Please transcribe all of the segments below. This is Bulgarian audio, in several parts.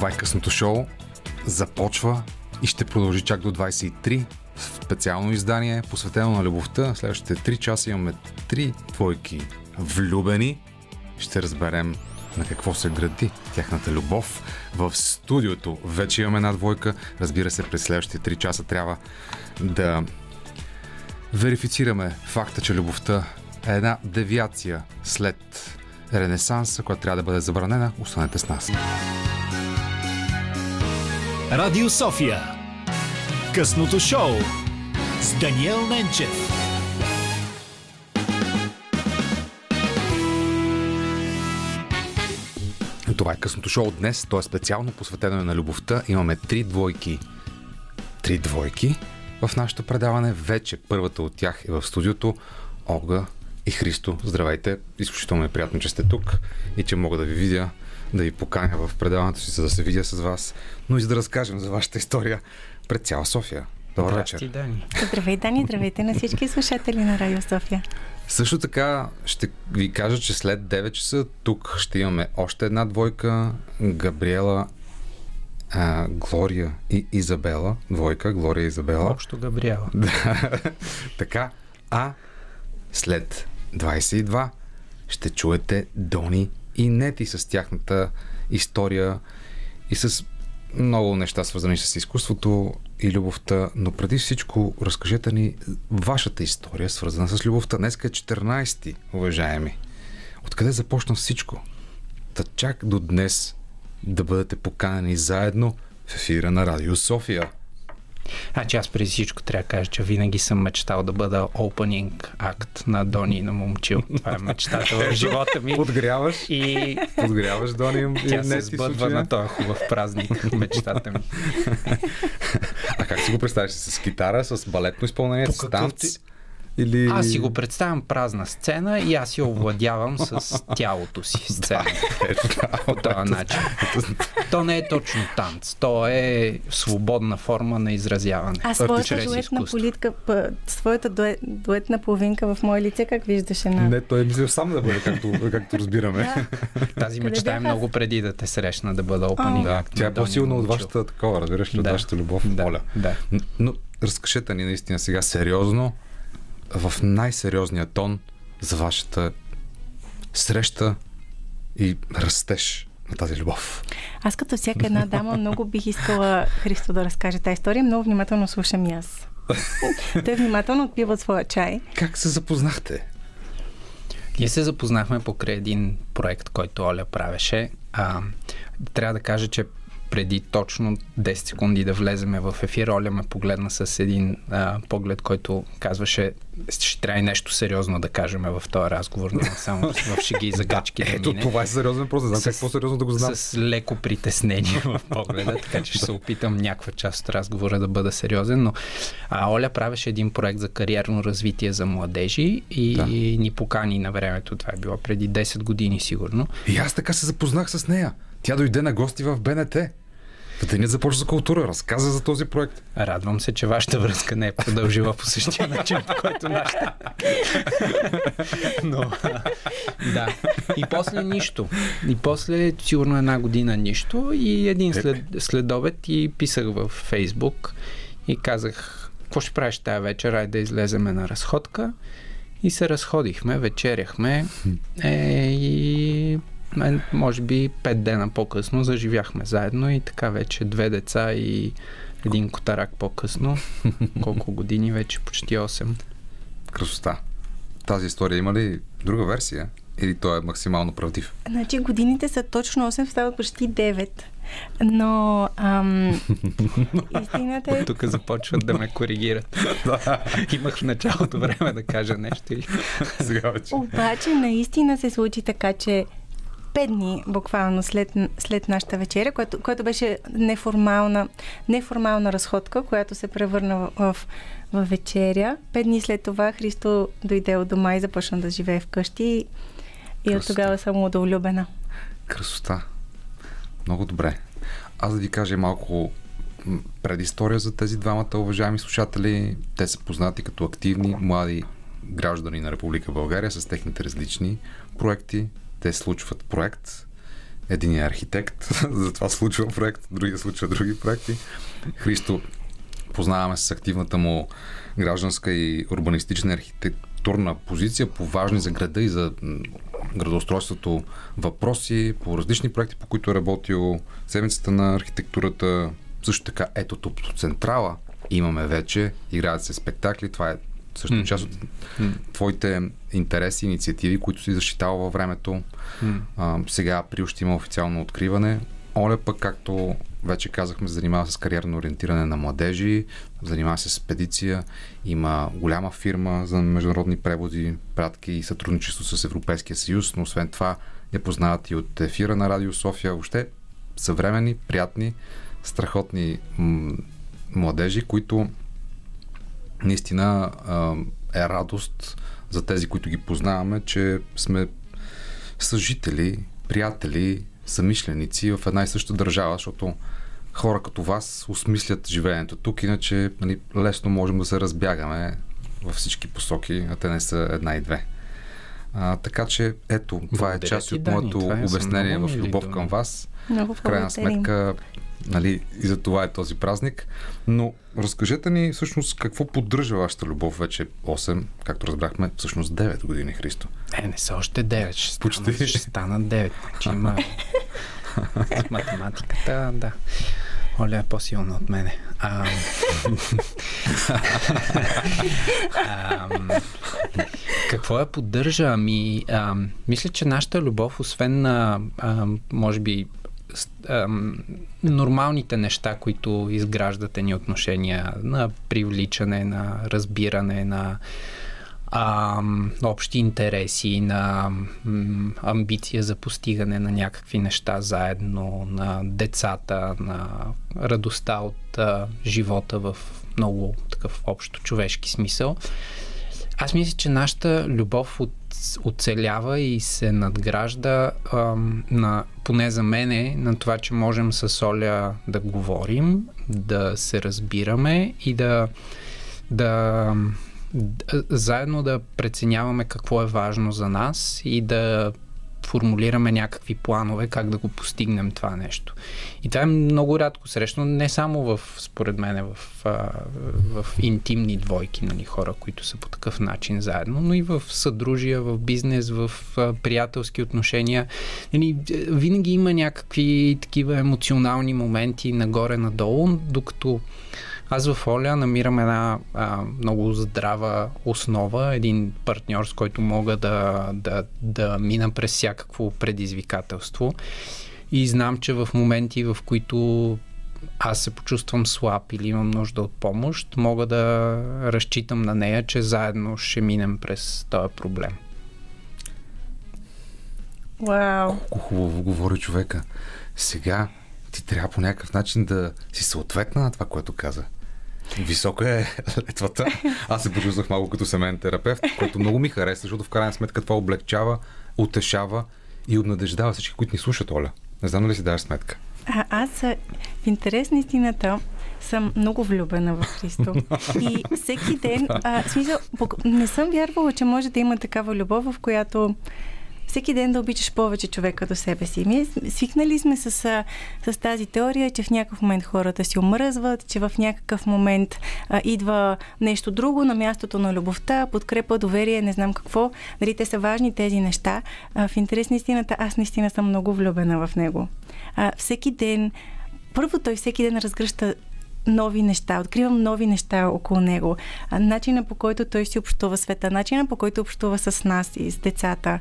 Това е късното шоу. Започва и ще продължи чак до 23. Специално издание, посветено на любовта. Следващите 3 часа имаме 3 двойки влюбени. Ще разберем на какво се гради тяхната любов. В студиото вече имаме една двойка. Разбира се, през следващите 3 часа трябва да верифицираме факта, че любовта е една девиация след Ренесанса, която трябва да бъде забранена. Останете с нас. Радио София. Късното шоу с Даниел Ненчев. Това е късното шоу днес. То е специално посветено на любовта. Имаме три двойки. Три двойки в нашето предаване. Вече първата от тях е в студиото. Олга и Христо. Здравейте! Изключително е приятно, че сте тук и че мога да ви видя, да ви поканя в предаването си, за да се видя с вас, но и за да разкажем за вашата история пред цяла София. Добър вечер! Дани. Здравей, Дани, здравейте на всички слушатели на Радио София. Също така ще ви кажа, че след 9 часа тук ще имаме още една двойка. Габриела, а, Глория и Изабела. Двойка, Глория и Изабела. Общо Габриела. Да. така. А след 22 ще чуете Дони и Нети с тяхната история и с много неща свързани с изкуството и любовта, но преди всичко разкажете ни вашата история, свързана с любовта. Днеска е 14-ти, уважаеми. Откъде започна всичко? Та чак до днес да бъдете поканени заедно в ефира на Радио София. Че аз преди всичко трябва да кажа, че винаги съм мечтал да бъда opening акт на Дони и на Момчил. Това е мечтата в живота ми. Подгряваш? И Подгряваш, Дони, и тя се сбъдва на този хубав празник, мечтата ми. А как си го представяш? С китара, с балетно изпълнение, с танц? Или... Аз си го представям празна сцена и аз я овладявам с тялото си сцена. По този начин. То не е точно танц, то е свободна форма на изразяване. А своята дуетна изкуство. политика, п- своята дует, дуетна половинка в мое лице, как виждаше на... Не, той е мислил сам да бъде, както, както разбираме. Тази мечта е много преди да те срещна да бъда opening Да, тя е по-силна от вашата такова, разбираш ли, от Да. вашата любов, Да, воля. да. Но разкажете ни наистина сега сериозно, в най-сериозния тон за вашата среща и растеж на тази любов. Аз като всяка една дама много бих искала Христо да разкаже тази история. Много внимателно слушам и аз. Той внимателно отпива от своя чай. Как се запознахте? Ние се запознахме покрай един проект, който Оля правеше. А, трябва да кажа, че преди точно 10 секунди да влеземе в ефир, Оля ме погледна с един а, поглед, който казваше, ще трябва и нещо сериозно да кажем в този разговор, не само в шеги и загачки да, Ето, мине. това е сериозен въпрос. Знам как по-сериозно да го знам. С леко притеснение в погледа, така че ще се опитам някаква част от разговора да бъда сериозен, но а, Оля правеше един проект за кариерно развитие за младежи и, Да. и ни покани на времето, това е било преди 10 години сигурно. И аз така се запознах с нея. Тя дойде на гости в БНТ. Денят започва за култура. Разказа за този проект. Радвам се, че вашата връзка не е продължила по същия начин, по който нашата. Но, да. И после нищо. И после сигурно една година нищо. И един след, следобед и писах в Фейсбук и казах, какво ще правиш тази вечер, ай да излеземе на разходка. И се разходихме, вечеряхме е, и може би пет дена по-късно заживяхме заедно и така вече две деца и един котарак по-късно. Колко години вече? Почти 8. Красота. Тази история има ли друга версия? Или той е максимално правдив? Значи годините са точно 8, стават почти 9. Но ам, истината е... Тук започват да ме коригират. Имах в началото време да кажа нещо. Сега вече. Обаче наистина се случи така, че пет дни буквално след, след нашата вечеря, което, което беше неформална, неформална разходка, която се превърна в, в, в вечеря. Пет дни след това Христо дойде от дома и започна да живее вкъщи и, и от тогава съм удовлюбена. Красота. Много добре. Аз да ви кажа малко предистория за тези двамата уважаеми слушатели. Те са познати като активни, млади граждани на Република България с техните различни проекти. Те случват проект един е архитект, затова случва проект, другия случва други проекти. Христо, познаваме с активната му гражданска и урбанистична архитектурна позиция по важни за града и за градоустройството въпроси, по различни проекти, по които е работил, седмицата на архитектурата, също така ето тук Централа имаме вече, играят се спектакли, това е също mm. част от mm. твоите интереси, инициативи, които си защитавал във времето. Mm. А, сега април ще има официално откриване. Оля пък, както вече казахме, се занимава с кариерно ориентиране на младежи, занимава се с педиция, има голяма фирма за международни преводи, пратки и сътрудничество с Европейския съюз, но освен това я познават и от ефира на Радио София. Въобще съвремени, приятни, страхотни младежи, които наистина е радост за тези, които ги познаваме, че сме съжители, приятели, самишленици в една и съща държава, защото хора като вас осмислят живеенето тук, иначе нали, лесно можем да се разбягаме във всички посоки, а те не са една и две. А, така че, ето, това Благодаря е част от моето е обяснение в любов към вас. Много в крайна сметка, нали, и за това е този празник. Но разкажете ни всъщност какво поддържа вашата любов вече 8, както разбрахме, всъщност 9 години, Христо. Не, не са още 9, ще, Почти. Стана, ще станат 9. Значи има математиката, да. Оля е по-силна от мене. А, а, какво я поддържа? Ами, а, мисля, че нашата любов, освен на, а, може би, нормалните неща, които изграждат ни отношения на привличане, на разбиране, на а, общи интереси, на амбиция за постигане на някакви неща заедно, на децата, на радостта от а, живота в много такъв общо човешки смисъл. Аз мисля, че нашата любов от, оцелява и се надгражда ам, на, поне за мене, на това, че можем с Оля да говорим, да се разбираме и да, да, да заедно да преценяваме какво е важно за нас и да формулираме някакви планове как да го постигнем това нещо. И това е много рядко срещано, не само в, според мен, в, в интимни двойки, нали, хора, които са по такъв начин заедно, но и в съдружия, в бизнес, в приятелски отношения. Нали, винаги има някакви такива емоционални моменти нагоре-надолу, докато аз в Оля намирам една а, много здрава основа, един партньор, с който мога да, да, да мина през всякакво предизвикателство. И знам, че в моменти, в които аз се почувствам слаб или имам нужда от помощ, мога да разчитам на нея, че заедно ще минем през този проблем. Вау! Колко хубаво говори човека. Сега ти трябва по някакъв начин да си съответна на това, което каза. Висока е летвата. Аз се почувствах малко като семейен терапевт, който много ми хареса, защото в крайна сметка това облегчава, утешава и обнадеждава всички, които ни слушат, Оля. Не знам дали си даваш сметка. А, аз в интерес на истината съм много влюбена в Христо. И всеки ден, а, смисъл, не съм вярвала, че може да има такава любов, в която всеки ден да обичаш повече човека до себе си. Ние свикнали сме с, с тази теория, че в някакъв момент хората си омръзват, че в някакъв момент а, идва нещо друго на мястото на любовта, подкрепа, доверие, не знам какво. Дали те са важни тези неща. А, в интерес на истината, аз наистина съм много влюбена в него. А, всеки ден първо той всеки ден разгръща нови неща, откривам нови неща около него. Начина по който той си общува света, начина по който общува с нас и с децата.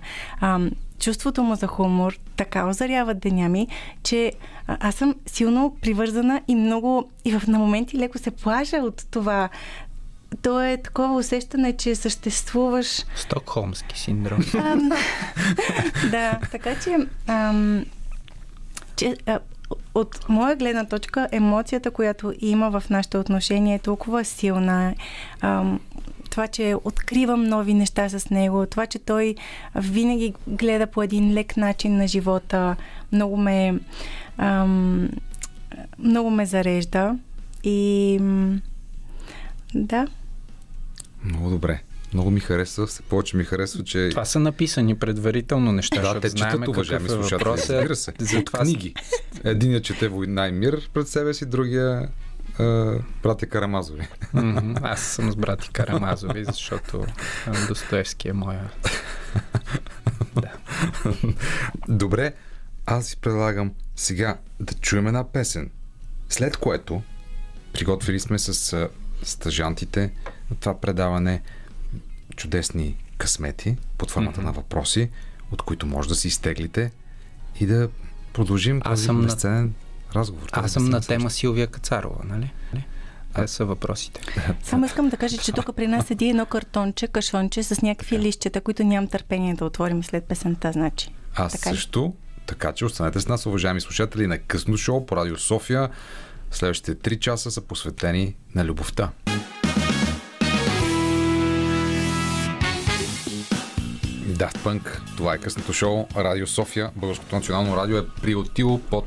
чувството му за хумор така озарява деня ми, че аз съм силно привързана и много и в на моменти леко се плажа от това то е такова усещане, че съществуваш... Стокхолмски синдром. да, така че, ам, че а, от моя гледна точка, емоцията, която има в нашите отношения е толкова силна. Ам, това, че откривам нови неща с него, това, че той винаги гледа по един лек начин на живота, много ме, ам, много ме зарежда. И да. Много добре. Много ми харесва, все повече ми харесва, че... Това са написани предварително неща, да, те знаем четат, уважаеми е слушатели, разбира се. За това книги. Единият чете Война и мир пред себе си, другия е, братя Карамазови. Аз съм с брати Карамазови, защото Достоевски е моя. Да. Добре, аз ви предлагам сега да чуем една песен. След което приготвили сме с а, стъжантите на това предаване чудесни късмети под формата на въпроси, от които може да си изтеглите и да продължим Аз този съм на- безценен разговор. Аз съм на тема Силвия Кацарова, нали? Те са въпросите. Само искам да кажа, че тук при нас седи едно картонче, кашонче с някакви лищета, които нямам търпение да отворим след песента, значи. Аз Така ли? също. Така че останете с нас, уважаеми слушатели, на късно шоу по Радио София. Следващите 3 часа са посветени на любовта. Daft Punk, това е късното шоу. Радио София, Българското национално радио е приотило под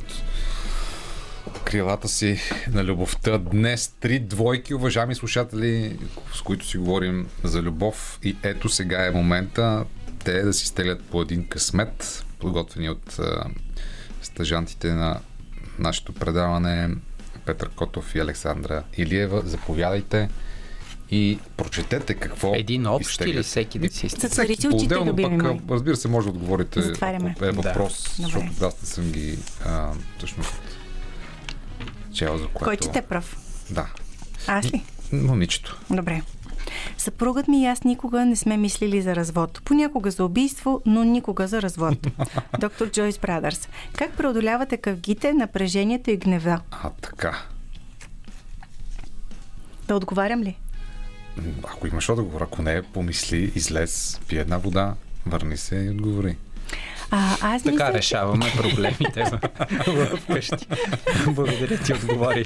крилата си на любовта. Днес три двойки, уважаеми слушатели, с които си говорим за любов. И ето сега е момента те да си стелят по един късмет, подготвени от а, стъжантите на нашето предаване Петър Котов и Александра Илиева. Заповядайте и прочетете какво Един общ или всеки да си Всеки очите, любими пък, разбира се, може да отговорите Затваряме. е въпрос, Добре. защото аз не съм ги а, всъщност чел за което... Кой чете прав? Да. Аз ли? Момичето. Добре. Съпругът ми и аз никога не сме мислили за развод. Понякога за убийство, но никога за развод. Доктор Джойс Брадърс. Как преодолявате къвгите, напрежението и гнева? А, така. Да отговарям ли? Ако имаш отговор, ако не, помисли, излез, пи една вода, върни се и отговори. А, аз Така мисля, че- решаваме проблемите в къщи. Благодаря ти, отговори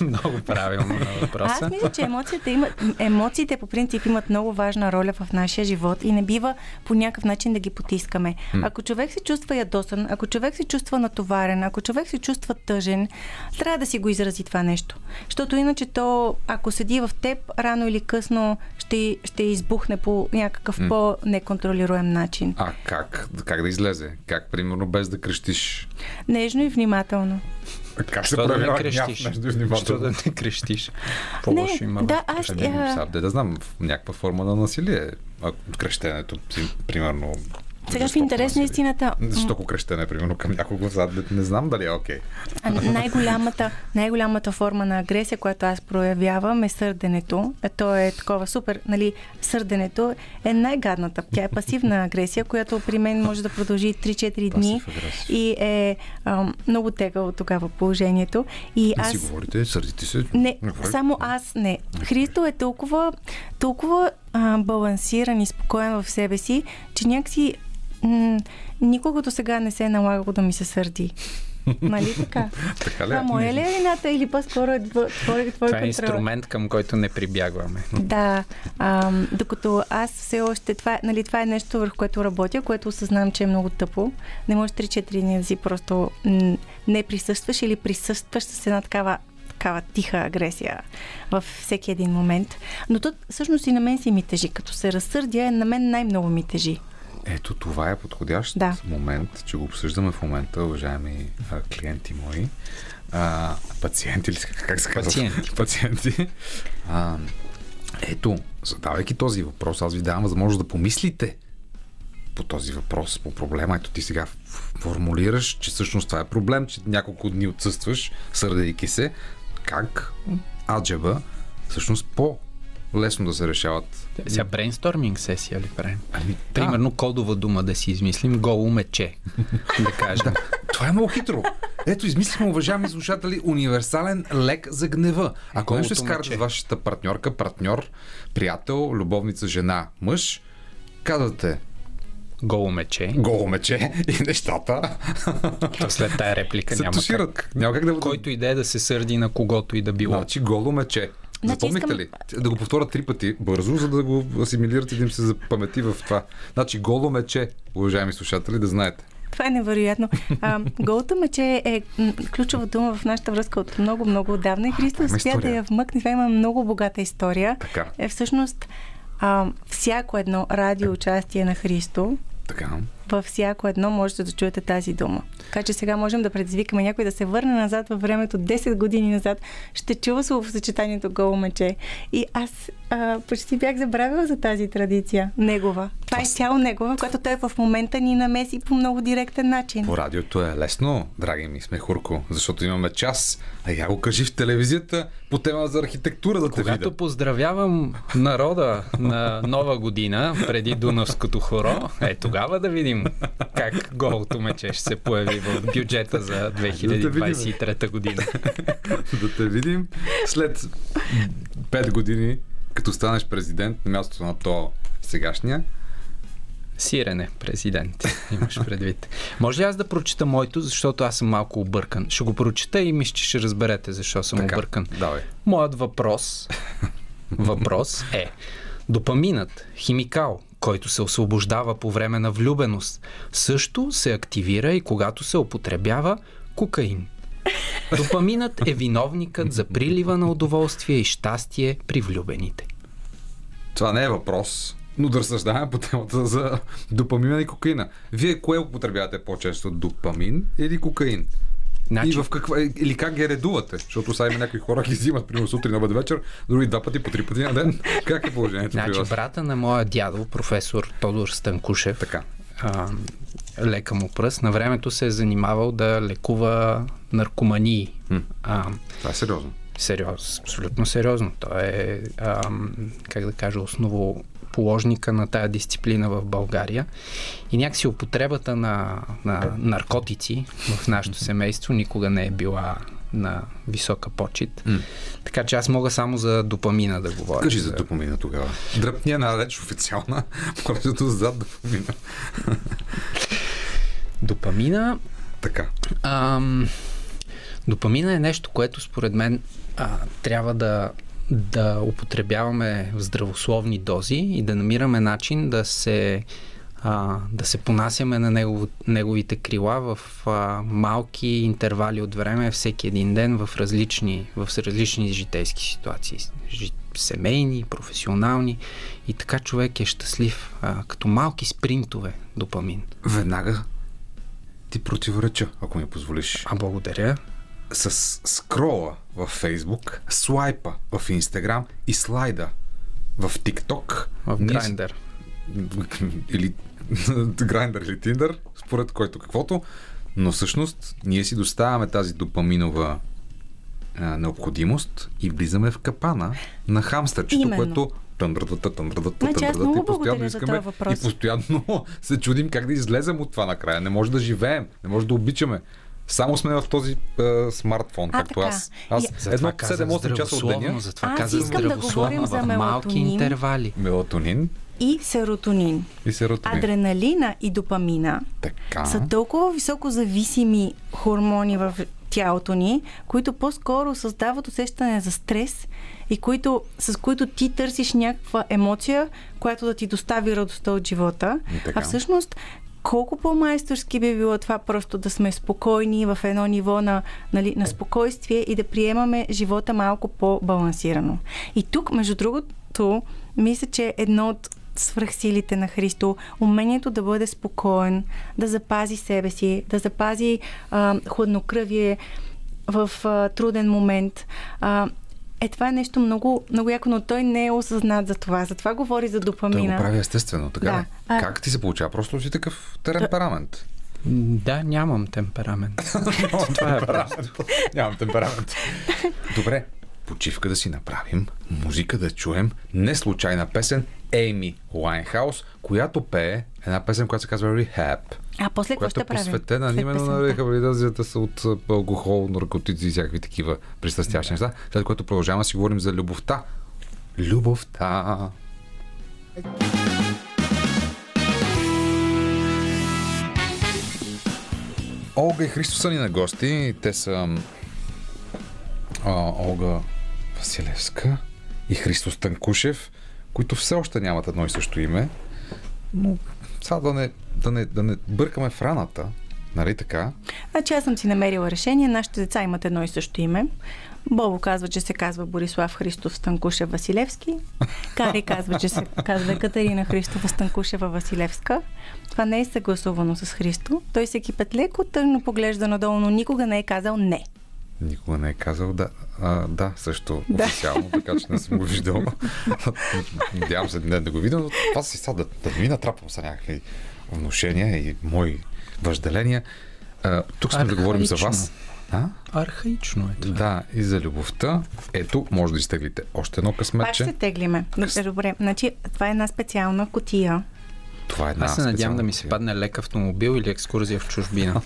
много правилно на въпроса. Аз мисля, че емоцията има, емоциите по принцип имат много важна роля в нашия живот и не бива по някакъв начин да ги потискаме. Ако човек се чувства ядосан, ако човек се чувства натоварен, ако човек се чувства тъжен, трябва да си го изрази това нещо. Защото иначе то, ако седи в теб, рано или късно ще, ще избухне по някакъв по-неконтролируем начин. А как? Как да излезе? Как, примерно, без да крещиш? Нежно и внимателно. Как Що да не крещиш? гняв между Що внимателно? да не крещиш? Какво Не, лошо има? да, аз... А, сега, да, да знам, в някаква форма на насилие. Ако крещенето, си, примерно... Сега в жестоко интерес на истината, м, Жестоко крещене, примерно, към някого, сега не, не знам дали е окей. А най-голямата, най-голямата форма на агресия, която аз проявявам е сърденето. Е, То е такова супер, нали, сърденето е най-гадната. Тя е пасивна агресия, която при мен може да продължи 3-4 дни и е ам, много тега от тогава положението. И Не аз... си говорите, сърдите се. Не, говорите. само аз не. Христо е толкова, толкова а, балансиран и спокоен в себе си, че някакси никога до сега не се е налагало да ми се сърди. Нали така? Така ли? Това моя ли е вината или по-скоро е твой, твой, Това е инструмент, към който не прибягваме. Да, ам, докато аз все още, това, е- нали, това е нещо върху което работя, което осъзнавам, че е много тъпо. Не можеш 3-4 дни да си просто не присъстваш или присъстваш с една такава такава тиха агресия във всеки един момент. Но то всъщност и на мен си ми тежи. Като се разсърдя, на мен най-много ми тежи. Ето това е подходящ Да. момент, че го обсъждаме в момента, уважаеми а, клиенти мои. А, пациенти ли, как се казва? Пациенти. пациенти. А, ето, задавайки този въпрос, аз ви давам възможност да помислите по този въпрос, по проблема. Ето ти сега формулираш, че всъщност това е проблем, че няколко дни отсъстваш, сърдейки се. Как аджеба всъщност по-лесно да се решават Сега брейнсторминг сесия ли правим? Ами, да. Примерно кодова дума да си измислим голо мече. да кажем. Това е много хитро. Ето, измислихме, уважаеми слушатели, универсален лек за гнева. Ако не ще скарате с вашата партньорка, партньор, приятел, любовница, жена, мъж, казвате Голо мече. голо мече и нещата То след тая реплика няма тушират. как. Няма как да Който иде да се сърди на когото и да било. Значи голо мече. Значи Запомнихте искам- ли? Да го повторя три пъти бързо, за да го асимилирате и да им се запамети в това. Значи голо мече, уважаеми слушатели, да знаете. Това е невероятно. А, голото мече е ключова дума в нашата връзка от много, много отдавна и Христо има успя да я вмъкне. Това има много богата история. Така. Е, всъщност, а, всяко едно радиоучастие на Христо, Така. Във всяко едно можете да чуете тази дума. Така че сега можем да предизвикаме някой да се върне назад във времето, 10 години назад, ще чува словосъчетанието голо мече. И аз а, почти бях забравила за тази традиция. Негова. Това е цяло негова, която той в момента ни намеси по много директен начин. По радиото е лесно, драги ми смехурко, защото имаме час. А я го кажи в телевизията по тема за архитектура да те Когато видя. поздравявам народа на Нова година преди Дунавското хоро, е тогава да видим как голото мече ще се появи в бюджета за 2023 година. да те видим след 5 години, като станеш президент на мястото на то сегашния. Сирене, президент, имаш предвид. Може ли аз да прочита моето, защото аз съм малко объркан? Ще го прочита и мисля, че ще разберете защо съм Така, объркан. давай. Моят въпрос, въпрос е допаминът, химикал, който се освобождава по време на влюбеност, също се активира и когато се употребява кокаин. Допаминът е виновникът за прилива на удоволствие и щастие при влюбените. Това не е въпрос, но да разсъждаваме по темата за допамина и кокаина. Вие кое употребявате по-често? Допамин или кокаин? Значи, И в каква, или как ги редувате? Защото сега има някои хора, ги взимат, примерно сутрин, обед, вечер, други два пъти, по три пъти на ден. Как е положението при значи вас? брата на моя дядо, професор Тодор Станкушев, Така. а, лека му пръст, на времето се е занимавал да лекува наркомании. М. А, Това е сериозно. Сериоз, абсолютно сериозно. Той е, ам, как да кажа, основоположника на тая дисциплина в България. И някакси употребата на, на наркотици в нашето семейство никога не е била на висока почет. М. Така че аз мога само за допамина да говоря. Кажи за допамина тогава. Дръпни една реч официална, просто зад допамина. Допамина Така. Ам, допамина е нещо, което според мен а, трябва да, да употребяваме в здравословни дози и да намираме начин да се, а, да се понасяме на негов, неговите крила в а, малки интервали от време всеки един ден в различни, в различни житейски ситуации. Жи, семейни, професионални и така човек е щастлив, а, като малки спринтове допамин. Веднага ти противореча, ако ми позволиш. А благодаря. С скрола в Фейсбук, слайпа в Инстаграм и слайда в ТикТок. В Грайндър. или Грайндър или Тиндър, според който каквото, но всъщност ние си доставяме тази допаминова а, необходимост и влизаме в капана на хамстърчето, Именно. което тъндрата, тъндрата, Значи и постоянно искаме и постоянно се чудим как да излезем от това накрая. Не може да живеем, не може да обичаме. Само сме в този е, смартфон, А, както така. аз. Аз едно 7-8 часа от деня. Затова Аз искам да говорим за в малки интервали. Мелатонин И серотонин. и серотонин. Адреналина и допамина Така. са толкова високо зависими хормони в тялото ни, които по-скоро създават усещане за стрес и които, с които ти търсиш някаква емоция, която да ти достави радостта от живота. Така. А всъщност колко по-майсторски би било това просто да сме спокойни в едно ниво на, нали, на спокойствие и да приемаме живота малко по-балансирано. И тук, между другото, мисля, че едно от свръхсилите на Христо, умението да бъде спокоен, да запази себе си, да запази а, хладнокръвие в а, труден момент. А, е, това е нещо много, много яко, но той не е осъзнат за това. Затова говори за Той допамина. го прави естествено, така Да. А- Как ти се получава? Просто си такъв темперамент. Да, нямам темперамент. Това е. Нямам темперамент. Добре, почивка да си направим, музика да чуем, не случайна песен Ейми Лайнхаус, която пее една песен, която се казва Rehab, А после какво ще е правим? посветена след именно на рехабилитацията са от алкохол, наркотици и всякакви такива пристрастящи неща, след което продължаваме да си говорим за любовта. Любовта. Олга и Христо са ни на гости. Те са а, Олга Василевска и Христо Станкушев, които все още нямат едно и също име. Но сега да не, да не, да не бъркаме в раната, Нали така? Значи аз съм си намерила решение. Нашите деца имат едно и също име. Бобо казва, че се казва Борислав Христов Станкушев Василевски. Кари казва, че се казва Катерина Христова Станкушева Василевска. Това не е съгласувано с Христо. Той се кипет леко, тъжно поглежда надолу, но никога не е казал не. Никога не е казал да. А, да, също Да. официално, така че не съм го виждал. Надявам се не да го видя, но това си сега да, да ми натрапвам са някакви внушения и мои въжделения. А, тук сме да говорим за вас. А? Архаично е това. Да, и за любовта. Ето, може да изтеглите още едно Пак ще късметче. теглиме. Добре, Добре, значи това е една специална котия. Това е една Аз се надявам да ми се падне лек автомобил или екскурзия в чужбина.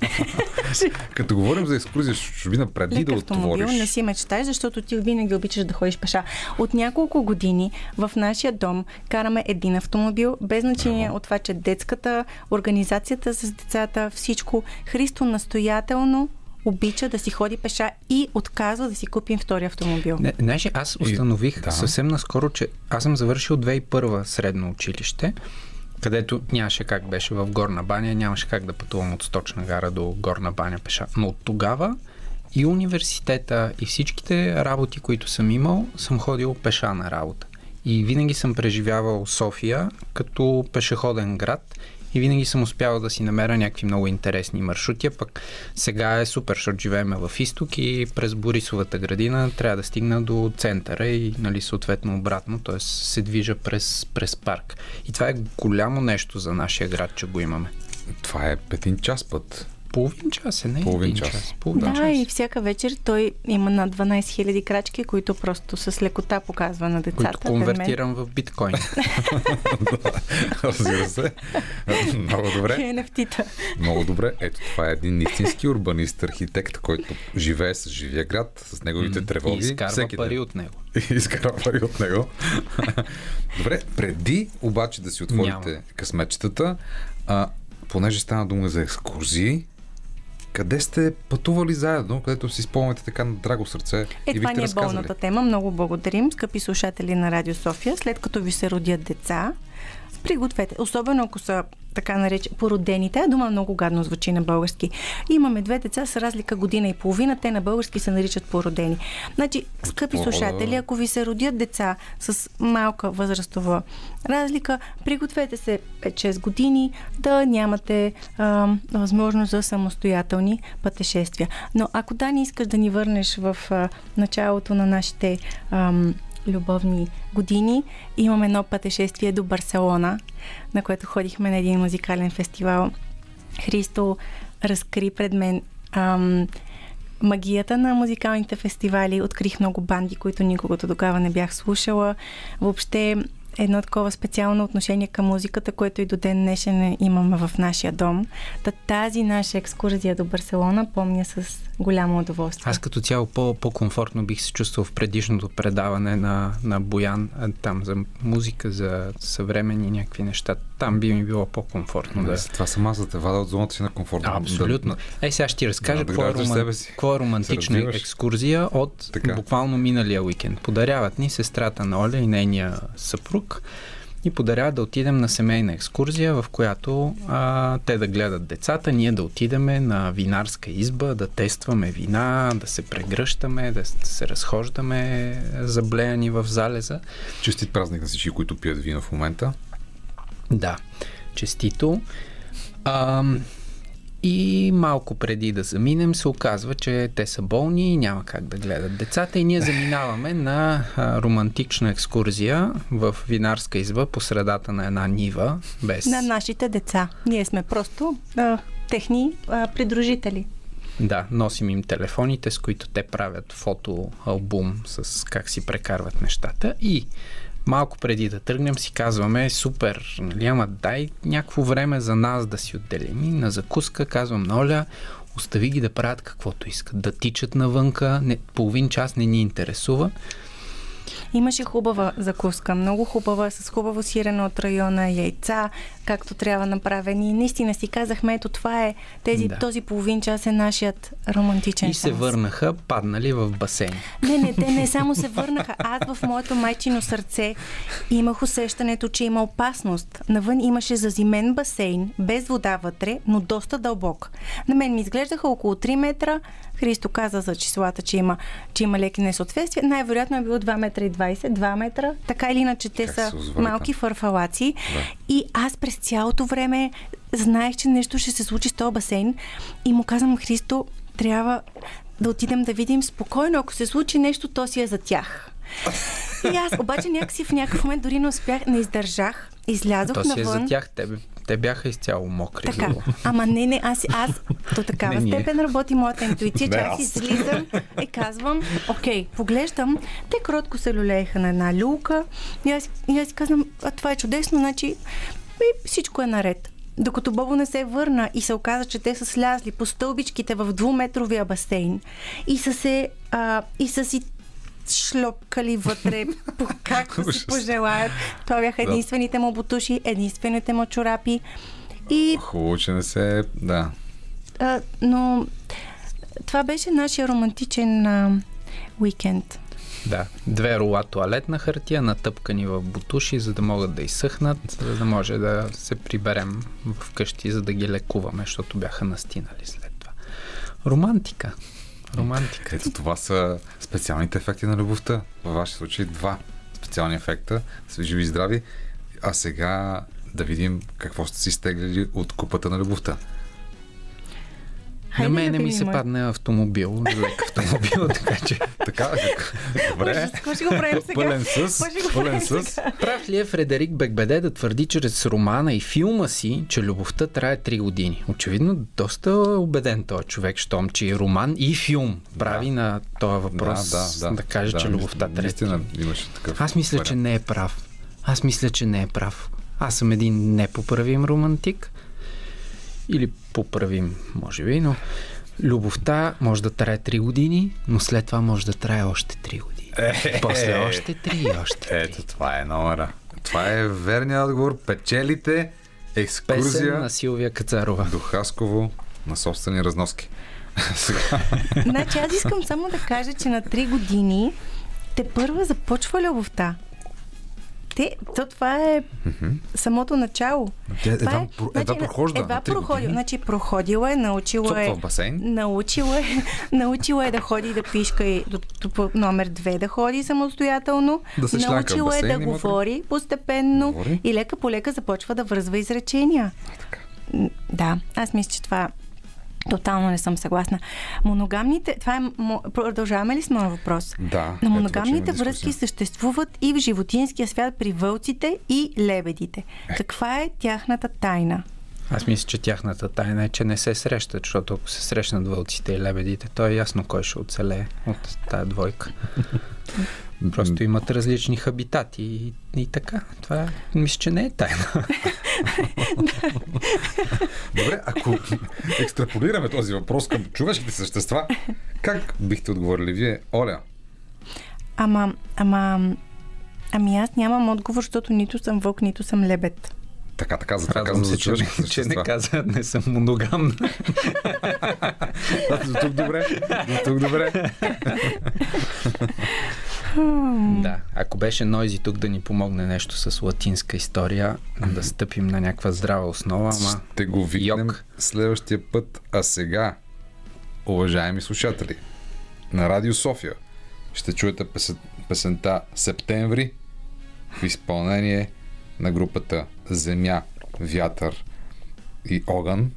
Като говорим за екскурзия в чужбина, преди Лек да автомобил, отвориш... не си мечтаеш, защото ти винаги обичаш да ходиш пеша. От няколко години в нашия дом караме един автомобил, без значение от това, че детската, организацията с децата, всичко. Христо настоятелно обича да си ходи пеша и отказва да си купим втори автомобил. Не, знаеш, аз установих да. да. съвсем наскоро, че аз съм завършил 2001 средно училище, където нямаше как беше в Горна баня, нямаше как да пътувам от Сточна гара до Горна баня пеша. Но от тогава и университета, и всичките работи, които съм имал, съм ходил пеша на работа. И винаги съм преживявал София като пешеходен град и винаги съм успявал да си намеря някакви много интересни маршрути, пък сега е супер, защото живеем в изток и през Борисовата градина трябва да стигна до центъра и нали, съответно обратно, т.е. се движа през, през парк. И това е голямо нещо за нашия град, че го имаме. Това е един час път. Половин час е, не Половин един час. час. Половин Да, час. и всяка вечер той има над 12 000 крачки, които просто с лекота показва на децата. които конвертирам в биткоин. Разбира се. Много добре. NFT-та. Много добре. Ето това е един истински урбанист, архитект, който живее с живия град, с неговите И тревоги. изкарва всеки пари ден. от него. И изкарва пари от него. Добре, преди обаче да си отворите Няма. късметчетата, а, понеже стана дума за екскурзии, къде сте пътували заедно, където си спомняте така на драго сърце Е, и това ни е болната тема. Много благодарим, скъпи слушатели на Радио София. След като ви се родят деца, пригответе, особено ако са така нарече породени. Тая дума много гадно звучи на български. Имаме две деца с разлика година и половина. Те на български се наричат породени. Значи, скъпи слушатели, ако ви се родят деца с малка възрастова разлика, пригответе се 5-6 години да нямате а, възможност за самостоятелни пътешествия. Но ако да не искаш да ни върнеш в а, началото на нашите ам, любовни години, имаме едно пътешествие до Барселона, на което ходихме на един музикален фестивал. Христо разкри пред мен ам, магията на музикалните фестивали. Открих много банди, които никога до тогава не бях слушала. Въобще едно такова специално отношение към музиката, което и до ден днешен имаме в нашия дом. Та тази наша екскурзия до Барселона помня с голямо удоволствие. Аз като цяло по- по-комфортно бих се чувствал в предишното предаване на, на Боян, там за музика, за съвременни някакви неща. Там би ми било по-комфортно да... Да. Това сама за те вада от зоната си на комфорт. А, абсолютно. Е, сега ще ти разкажа Да какво е, роман... какво е романтична екскурзия от Така. буквално миналия уикенд. Подаряват ни сестрата на Оля и нейния съпруг и подаряват да отидем на семейна екскурзия, в която а, те да гледат децата, ние да отидеме на винарска изба, да тестваме вина, да се прегръщаме, да се разхождаме заблеяни в залеза. Честит празник на всички, които пият вино в момента. Да, честито. А, и малко преди да заминем се оказва, че те са болни и няма как да гледат децата и ние заминаваме на а, романтична екскурзия в винарска изба по средата на една нива. Без... На нашите деца. Ние сме просто а, техни а, придружители. Да, носим им телефоните, с които те правят фотоалбум с как си прекарват нещата и малко преди да тръгнем си казваме супер, нали, ама дай някакво време за нас да си отделим и на закуска казвам на Оля, остави ги да правят каквото искат, да тичат навънка, не, половин час не ни интересува. Имаше хубава закуска, много хубава, с хубаво сирене от района, яйца, както трябва направени. Наистина си казахме, ето това е, тези, Да. този половин час е нашият романтичен И се шанс. върнаха, паднали в басейн. Не, не, те не само се върнаха. Аз в моето майчино сърце имах усещането, че има опасност. Навън имаше зазимен басейн, без вода вътре, но доста дълбок. На мен ми изглеждаха около 3 метра. Христо каза за числата, че има, че има леки несъответствия. Най-вероятно е било 2 метра и 20, 2 метра. Така или иначе те Как са малки фарфалаци. Да. И аз през цялото време знаех, че нещо ще се случи с този басейн и му казвам, Христо, трябва да отидем да видим спокойно. Ако се случи нещо, то си е за тях. И аз обаче някакси в някакъв момент дори не успях, не издържах. Излязох То си е навън. за тях. Те, те бяха изцяло мокри. Така. Ама не, не, аз, аз до такава Не, ние. степен работи моята интуиция, че Не, аз излизам и казвам, окей, поглеждам, те кротко се люлееха на една люлка и аз, и аз си казвам, а това е чудесно, значи и всичко е наред. Докато Бобо не се върна и се оказа, че те са слязли по стълбичките в двуметровия басейн и са се а, и са си шлопкали вътре, по както си пожелаят. Това бяха единствените му бутуши, единствените му чорапи. И Хубаво, че не се... Да. а, но това беше нашия романтичен а, уикенд. Да, две рола туалетна хартия, натъпкани в бутуши, за да могат да изсъхнат, за да може да се приберем вкъщи, за да ги лекуваме, защото бяха настинали след това. Романтика. Романтика. Ето това са специалните ефекти на любовта. Във вашия случай два специални ефекта. Живи и здрави. А сега да видим какво сте си стеглили от купата на любовта. На Хайде мен да не ми се падне автомобил, лек автомобил, така че Така, добре. Ужас, какво ще го правим сега? Пълен с, пълен с. Прав ли е Фредерик Бекбеде да твърди чрез романа и филма си, че любовта трае 3 години? Очевидно, доста е убеден този човек, щом, че и роман и филм прави на този въпрос да, да, да, каже, да, че любовта трае. Наистина имаше такъв. Аз мисля, че не е прав. Аз мисля, че не е прав. Аз съм един непоправим романтик. Или поправим, може би, но любовта може да трае 3 години, но след това може да трае още 3 години. Е, После още 3 и още 3. Ето, това е номера. Това е верният отговор. Печелите Песен екскурзия на Силвия Кацарова. до Хасково на собствени разноски. Значи аз искам само да кажа, че на 3 години те първа започва любовта. Те, то това е самото начало. Тя Това едва, про- едва прохожда Едва проходила. Значи проходила е, научила е. басейн. Научила е, научила е да ходи да пишка и до, до, номер две да ходи самостоятелно. Да се научила е да говори постепенно Говори. и лека по лека започва да връзва изречения. М, Да, аз мисля, че това тотално не съм съгласна. Моногамните, това е, продължаваме ли с моя въпрос? Да. Но моногамните има връзки съществуват и в животинския свят при вълците и лебедите. Каква е тяхната тайна? Аз мисля, че тяхната тайна е, че не се срещат, защото ако се срещнат вълците и лебедите, то е ясно кой ще оцелее от тая двойка. Просто имат различни хабитати и, и така. Това мисля, че не е тайна. Добре, ако екстраполираме този въпрос към човешките същества, как бихте отговорили вие, Оля? Ама, ама, ами аз нямам отговор, защото нито съм вълк, нито съм лебед. Така, така, за това казвам се, че, не- че не каза, не съм моногамна. Да, до тук добре, до тук добре. Да, ако беше Нойзи тук да ни помогне нещо с латинска история, да стъпим на някаква здрава основа, ама Ще го викнем Йок. следващия път. А сега, уважаеми слушатели, на Радио София ще чуете песен, песента Септември в изпълнение на групата Земя, Вятър и Огън.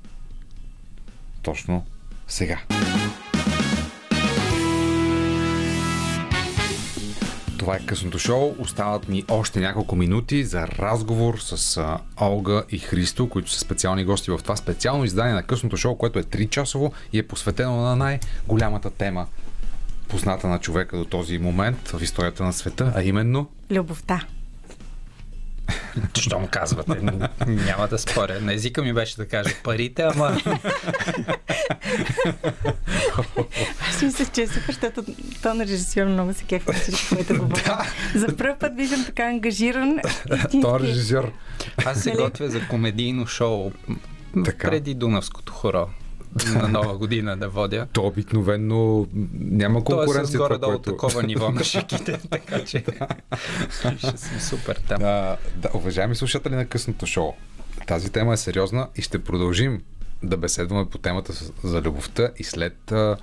Точно сега. Това е късното шоу. Остават ни още няколко минути за разговор с Олга и Христо, които са специални гости в това специално издание на късното шоу, което е 3 часово и е посветено на най-голямата тема, позната на човека до този момент в историята на света, а именно Любовта. Що му казвате? Няма да споря. На езика ми беше да кажа парите, ама Аз мисля, че е супер, защото то на режисьор много се кефа всичко, което говоря. За първ път виждам така ангажиран. То режисьор. Аз се Нали? готвя за комедийно шоу преди Дунавското хоро на нова година да водя. То обикновено няма То е конкуренция. горе-долу което- такова ниво на шиките, така че ще съм супер там. А, да, уважаеми слушатели на късното шоу, тази тема е сериозна и ще продължим да беседваме по темата за любовта и след а,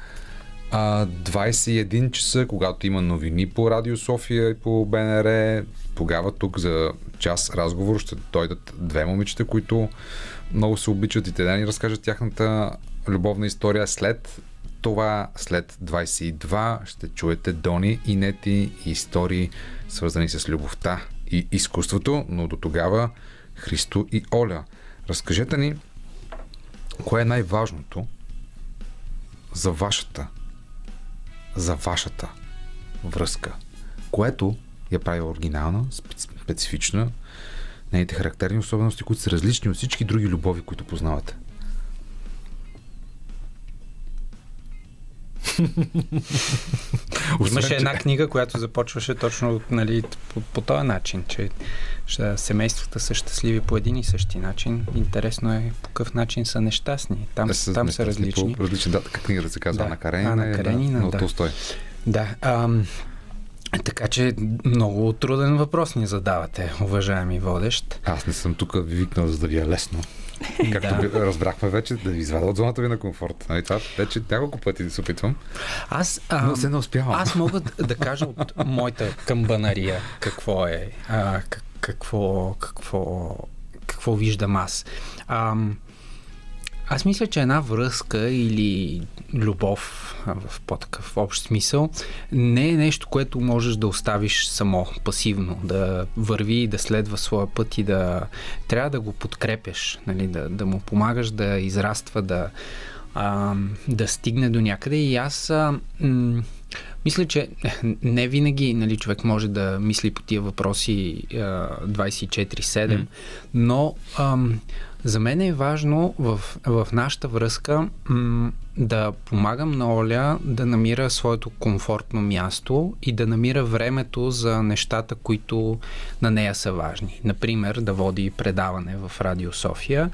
21 часа, когато има новини по Радио София и по БНР, тогава тук за час разговор ще дойдат две момичета, които много се обичат и те да ни разкажат тяхната любовна история. След това, след 22, ще чуете Дони и Нети истории, свързани с любовта и изкуството, но до тогава Христо и Оля. Разкажете ни, кое е най-важното за вашата, за вашата връзка, което я прави оригинална, специ- специфична, нейните характерни особености, които са различни от всички други любови, които познавате. Имаше че- една книга, която започваше точно нали, по, по този начин, че семействата са щастливи по един и същи начин. Интересно е по какъв начин са нещастни. Там, Да, там нещастни са различни. По различни. Да, как книгата се казва? Да, Ана Каренина. Ана Каренина, да, да. От Толстой. Да. Ам, така че много труден въпрос ни задавате, уважаеми водещ. Аз не съм тук ви викнал, за да ви е лесно. Както Да. разбрахме вече, да ви извадя от зоната ви на комфорт. Нали, това вече няколко пъти да се опитвам. Аз, ам, Но се не успявам. Аз мога да- кажа от моята камбанария какво е, а, как- какво, какво, какво виждам аз. Ам, аз мисля, че една връзка или любов в по-такъв общ смисъл не е нещо, което можеш да оставиш само, пасивно, да върви и да следва своя път и да трябва да го подкрепяш, нали, да, да му помагаш да израства, да, а, да стигне до някъде. И аз а, м- мисля, че не винаги нали, човек може да мисли по тия въпроси а, 24-7, М. но ам, за мен е важно в, в нашата връзка м- да помагам на Оля да намира своето комфортно място и да намира времето за нещата, които на нея са важни. Например, да води предаване в Радио София.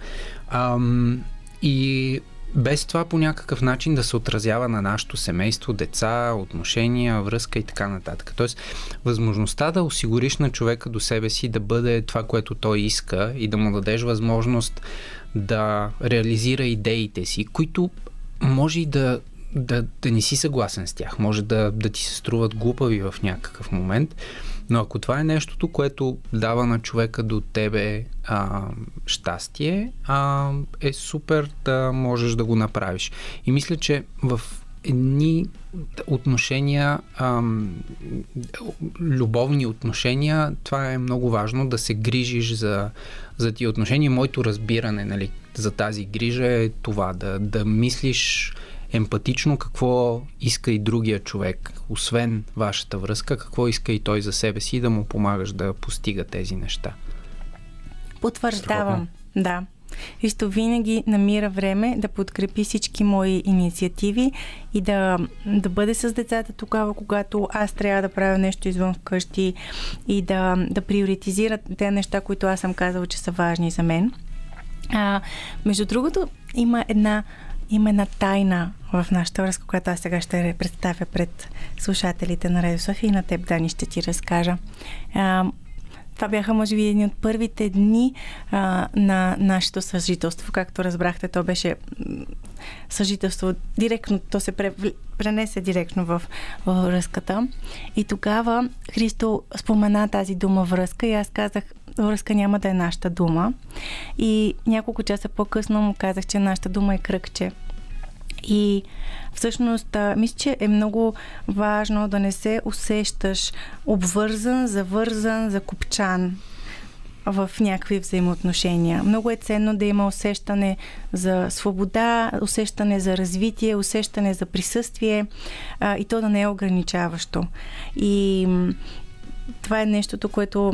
Ам, и без това по някакъв начин да се отразява на нашето семейство, деца, отношения, връзка и така нататък. Тоест, възможността да осигуриш на човека до себе си да бъде това, което той иска и да му дадеш възможност да реализира идеите си, които може и да, да, да не си съгласен с тях, може да, да ти се струват глупави в някакъв момент, но ако това е нещото, което дава на човека до тебе а, щастие, а, е супер да можеш да го направиш. И мисля, че в едни отношения, ам, любовни отношения, това е много важно да се грижиш за, за тия отношения. Моето разбиране нали, за тази грижа е това, да, да мислиш емпатично какво иска и другия човек, освен вашата връзка, какво иска и той за себе си и да му помагаш да постига тези неща. Потвърждавам. Да. Христо винаги намира време да подкрепи всички мои инициативи и да, да бъде с децата тогава, когато аз трябва да правя нещо извън вкъщи и да, да приоритизира те неща, които аз съм казала, че са важни за мен. А, между другото, има една, има една тайна в нашата връзка, която аз сега ще представя пред слушателите на Радио София и на теб, Дани, ще ти разкажа. Това бяха, може би, едни от първите дни а, на нашето съжителство. Както разбрахте, то беше съжителство директно, то се пре, пренесе директно в, в връзката. И тогава Христо спомена тази дума връзка и аз казах, връзка няма да е нашата дума. И няколко часа по-късно му казах, че нашата дума е кръгче. И всъщност, мисля, че е много важно да не се усещаш обвързан, завързан, закопчан в някакви взаимоотношения. Много е ценно да има усещане за свобода, усещане за развитие, усещане за присъствие а, и то да не е ограничаващо. И това е нещото, което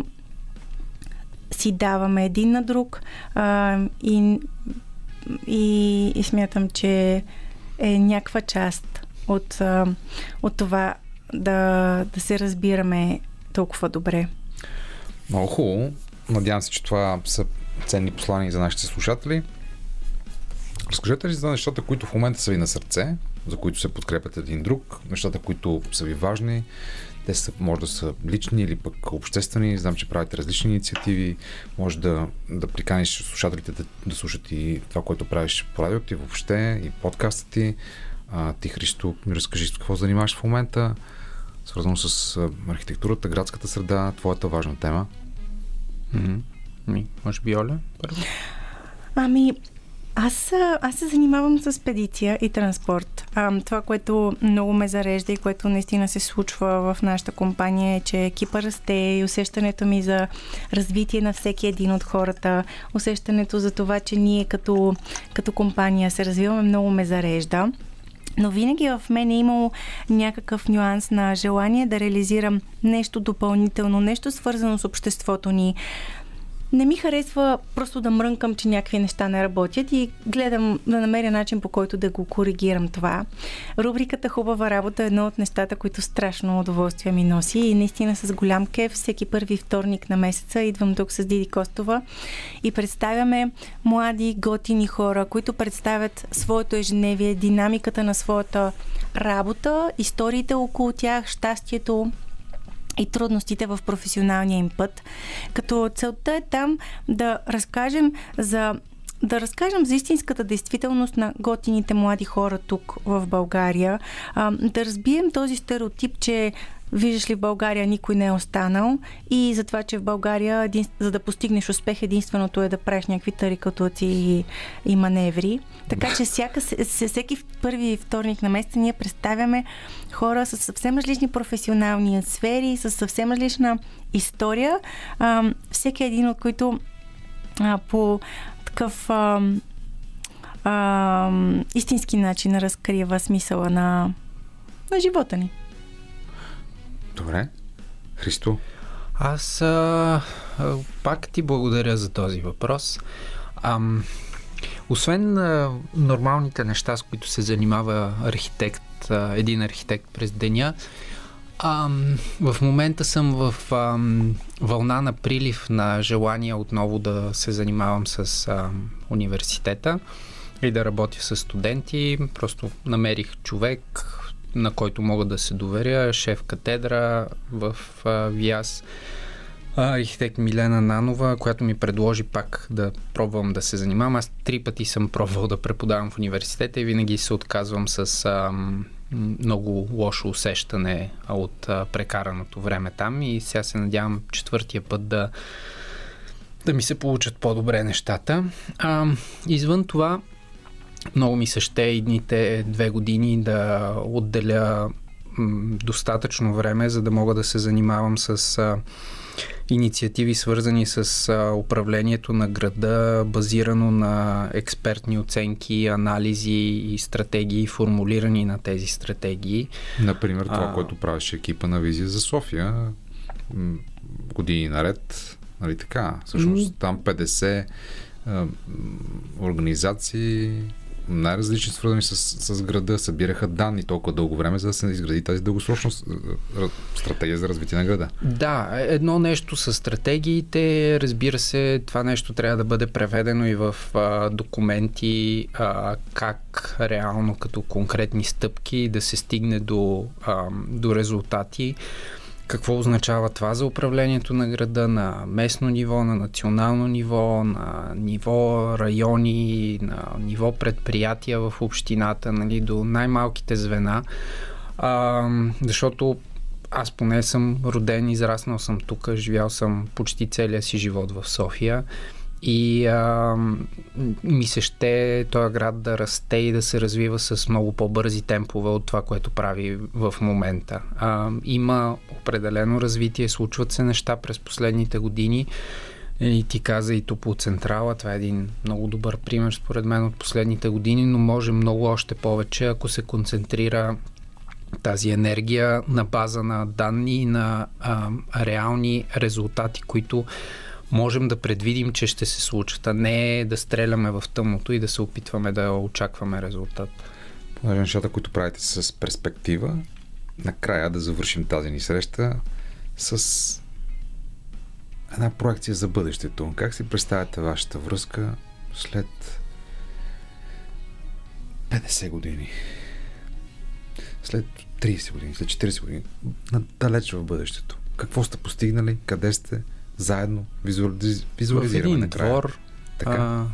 си даваме един на друг а, и, и, и смятам, че е някаква част от, от това да, да се разбираме толкова добре. Много хубаво. Надявам се, че това са ценни послания за нашите слушатели. Разкажете ли за нещата, които в момента са ви на сърце, за които се подкрепят един друг, нещата, които са ви важни. Те са, може да са лични или пък обществени. Знам, че правите различни инициативи. Може да, да приканиш слушателите да, да слушат и това, което правиш по радиото и въобще, и подкаста ти. А, ти, Христо, ми разкажи с какво занимаваш в момента, свързано с архитектурата, градската среда, твоята важна тема. Mm-hmm. Може би Оля първо? Ами, аз, аз се занимавам с педиция и транспорт. А, това, което много ме зарежда и което наистина се случва в нашата компания е, че екипа расте и усещането ми за развитие на всеки един от хората, усещането за това, че ние като, като компания се развиваме, много ме зарежда. Но винаги в мен е имало някакъв нюанс на желание да реализирам нещо допълнително, нещо свързано с обществото ни, не ми харесва просто да мрънкам, че някакви неща не работят и гледам да намеря начин по който да го коригирам това. Рубриката Хубава работа е едно от нещата, които страшно удоволствие ми носи и наистина с голям кеф всеки първи вторник на месеца идвам тук с Диди Костова и представяме млади, готини хора, които представят своето ежедневие, динамиката на своята работа, историите около тях, щастието, и трудностите в професионалния им път. Като целта е там да разкажем за да разкажем за истинската действителност на готините млади хора тук в България, да разбием този стереотип, че виждаш ли в България никой не е останал и за това, че в България един, за да постигнеш успех единственото е да правиш някакви тарикатуци и, и маневри. Така че всяка, всеки първи вторник на месеца ние представяме хора с съвсем различни професионални сфери, с съвсем различна история, а, всеки един от които а, по такъв а, а, истински начин разкрива смисъла на, на живота ни. Добре. Христо? Аз а, пак ти благодаря за този въпрос. Ам, освен а, нормалните неща, с които се занимава архитект, а, един архитект през деня, а, в момента съм в а, вълна на прилив на желание отново да се занимавам с а, университета и да работя с студенти. Просто намерих човек, на който мога да се доверя, шеф катедра в а, ВИАС, архитект Милена Нанова, която ми предложи пак да пробвам да се занимавам. Аз три пъти съм пробвал да преподавам в университета и винаги се отказвам с а, много лошо усещане от а, прекараното време там и сега се надявам четвъртия път да да ми се получат по-добре нещата. А, извън това, много ми се ще едните две години да отделя достатъчно време, за да мога да се занимавам с а, инициативи, свързани с а, управлението на града, базирано на експертни оценки, анализи и стратегии, формулирани на тези стратегии. Например, това, а... което правеше екипа на Визия за София години наред. Нали така? Всъщност там 50 а, организации най-различни, свързани с, с града, събираха данни толкова дълго време, за да се изгради тази дългосрочна стратегия за развитие на града. Да, едно нещо с стратегиите, разбира се, това нещо трябва да бъде преведено и в а, документи, а, как реално като конкретни стъпки да се стигне до, а, до резултати. Какво означава това за управлението на града на местно ниво, на национално ниво, на ниво райони, на ниво предприятия в общината, нали, до най-малките звена? А, защото аз поне съм роден, израснал съм тук, живял съм почти целия си живот в София и а, ми се ще този град да расте и да се развива с много по-бързи темпове от това, което прави в момента. А, има определено развитие, случват се неща през последните години. И ти каза и Топлоцентрала, това е един много добър пример според мен от последните години, но може много още повече, ако се концентрира тази енергия на база на данни на а, реални резултати, които можем да предвидим, че ще се случат, а не да стреляме в тъмното и да се опитваме да очакваме резултат. понеже нещата, които правите с перспектива, накрая да завършим тази ни среща с една проекция за бъдещето. Как си представяте вашата връзка след 50 години? След 30 години, след 40 години, далеч в бъдещето. Какво сте постигнали? Къде сте? Заедно? Визуализ... Визуализираме в един накрая. двор Така? а,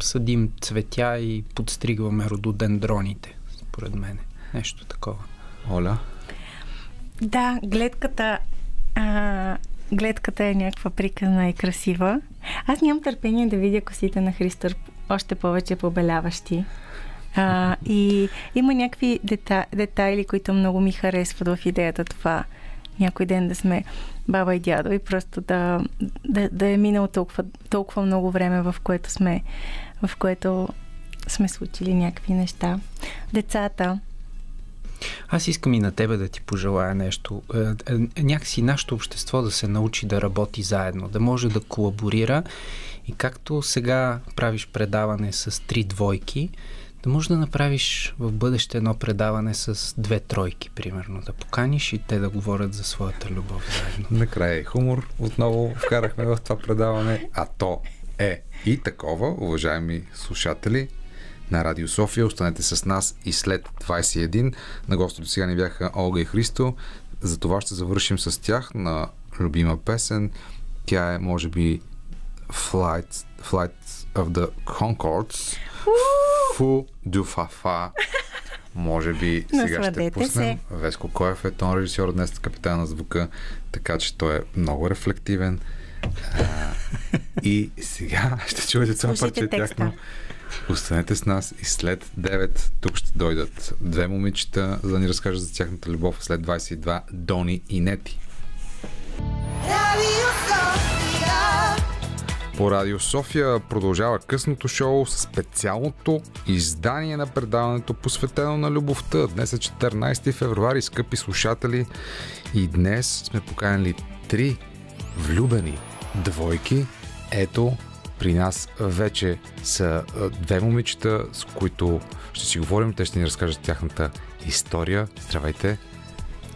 съдим цветя и подстригваме рододендроните, според мен. Нещо такова. Оля? Да, гледката, а, гледката е някаква приказна и красива. Аз нямам търпение да видя косите на Христър още повече побеляващи. А, и има някакви дета, детайли, които много ми харесват в идеята това някой ден да сме баба и дядо и просто да, да, да е минало толкова, толкова много време, в което сме, в което сме случили някакви неща. Децата, Аз искам и на тебе да ти пожелая нещо. Е, е, някакси нашето общество да се научи да работи заедно, да може да колаборира и както сега правиш предаване с три двойки, да можеш да направиш в бъдеще едно предаване с две тройки, примерно. Да поканиш и те да говорят за своята любов заедно. Накрая и хумор отново вкарахме в това предаване, а то е и такова, уважаеми слушатели на Радио София. Останете с нас и след 21. На гости до сега ни бяха Олга и Христо. За това ще завършим с тях на любима песен. Тя е, може би, Flight, Flight of the Concords. Фу дю фа фа. Може би сега ще пуснем. Веско Коев е тон режисьор днес, капитан на звука, така че той е много рефлективен. А, и сега ще чуете това парче тяхно. Останете с нас и след 9 тук ще дойдат две момичета, за да ни разкажат за тяхната любов. След 22 Дони и Нети. По Радио София продължава късното шоу с специалното издание на предаването, посветено на любовта. Днес е 14 февруари, скъпи слушатели, и днес сме поканили три влюбени двойки. Ето, при нас вече са две момичета, с които ще си говорим. Те ще ни разкажат тяхната история. Здравейте!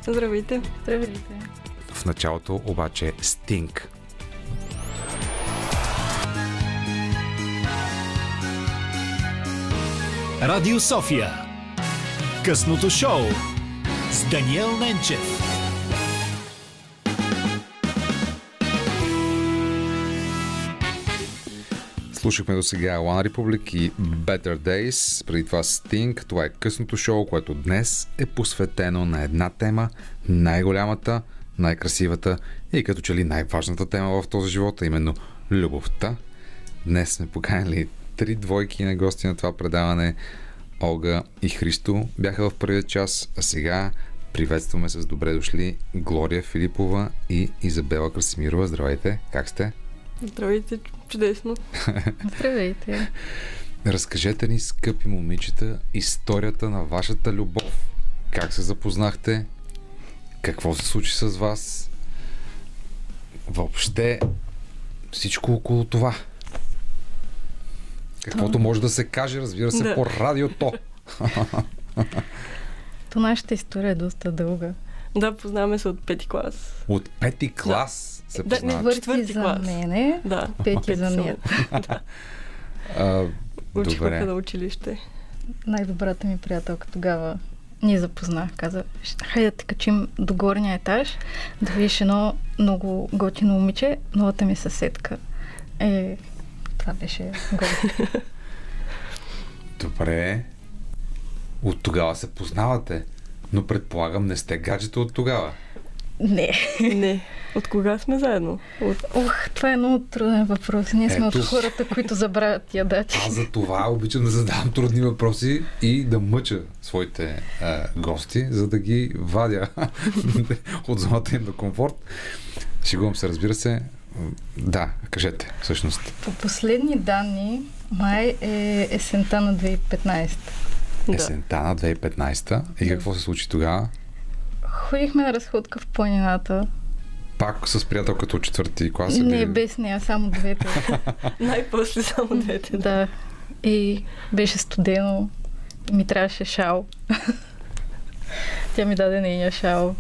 Здравейте. Здравейте. В началото обаче Стинг. Радио София. Късното шоу с Даниел Ненчев. Слушахме до сега One Republic и Better Days, преди това Sting. Това е късното шоу, което днес е посветено на една тема, най-голямата, най-красивата и като че ли най-важната тема в този живот, а именно любовта. Днес сме поканили три двойки на гости на това предаване. Олга и Христо бяха в първия час, а сега приветстваме с добре дошли Глория Филипова и Изабела Красимирова. Здравейте, как сте? Здравейте, чудесно. Здравейте. Разкажете ни, скъпи момичета, историята на вашата любов. Как се запознахте? Какво се случи с вас? Въобще всичко около това. Каквото може да се каже, разбира се, Да. по радиото. То нашата история е доста дълга. Да, познаваме се от пети клас. От пети клас се Да, не, познавате. вър- Четвърти за клас. мене, Да. пети за нея. А, Учихме добре. на училище. Най-добрата ми приятелка тогава ни запознах. Каза, «Ще- хайде да те качим до горния етаж, да видиш едно много готино момиче, новата ми съседка. Е, това беше готино. Добре. От тогава се познавате. Но предполагам, не сте гаджета от тогава. Не. Не. От кога сме заедно? От... Ух, това е много труден въпрос. Ние сме Ето. от хората, които забравят тия дати. Аз за това обичам да задавам трудни въпроси и да мъча своите а, гости, за да ги вадя от зоната им на комфорт. Шегувам се, разбира се. Да, кажете, всъщност. По последни данни, май е есента на 2015. Да. Есента на 2015 и какво се случи тогава? Ходихме на разходка в планината. Пак с приятелката от четвърти клас? Не, или- без нея, само двете. Най-после само двете. да. И беше студено. ми трябваше шал. Тя ми даде нейния шал.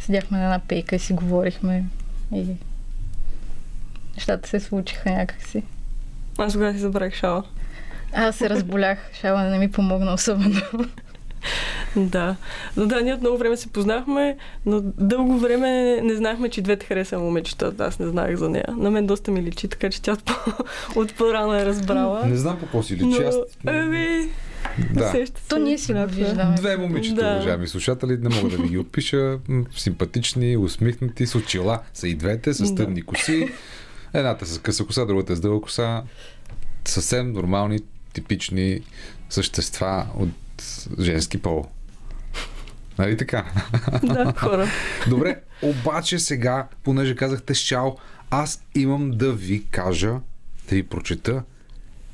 Седяхме на една пейка и си говорихме. И нещата се случиха някакси. Аз тогава си забравих шала. Аз се разболях. Шала не ми помогна особено. Да. Но да, ние от много време се познахме, но дълго време не знаехме, че двете хареса момичета. Аз не знаех за нея. На мен доста ми личи, така че тя от, по- от по-рано е разбрала. Не знам по какво си но, личи. Аз... ами, Да. усеща се. То ние си виждаме. Две момичета, Да. уважаеми слушатели, не мога да ви ги опиша. М, Симпатични, усмихнати, с очила са и двете, с Да. тъмни коси. Едната с къса коса, другата с дълга коса. Съвсем нормални, типични същества от женски пол. Нали така? Да, хора. Добре, обаче сега, понеже казахте шал, аз имам да ви кажа, да ви прочета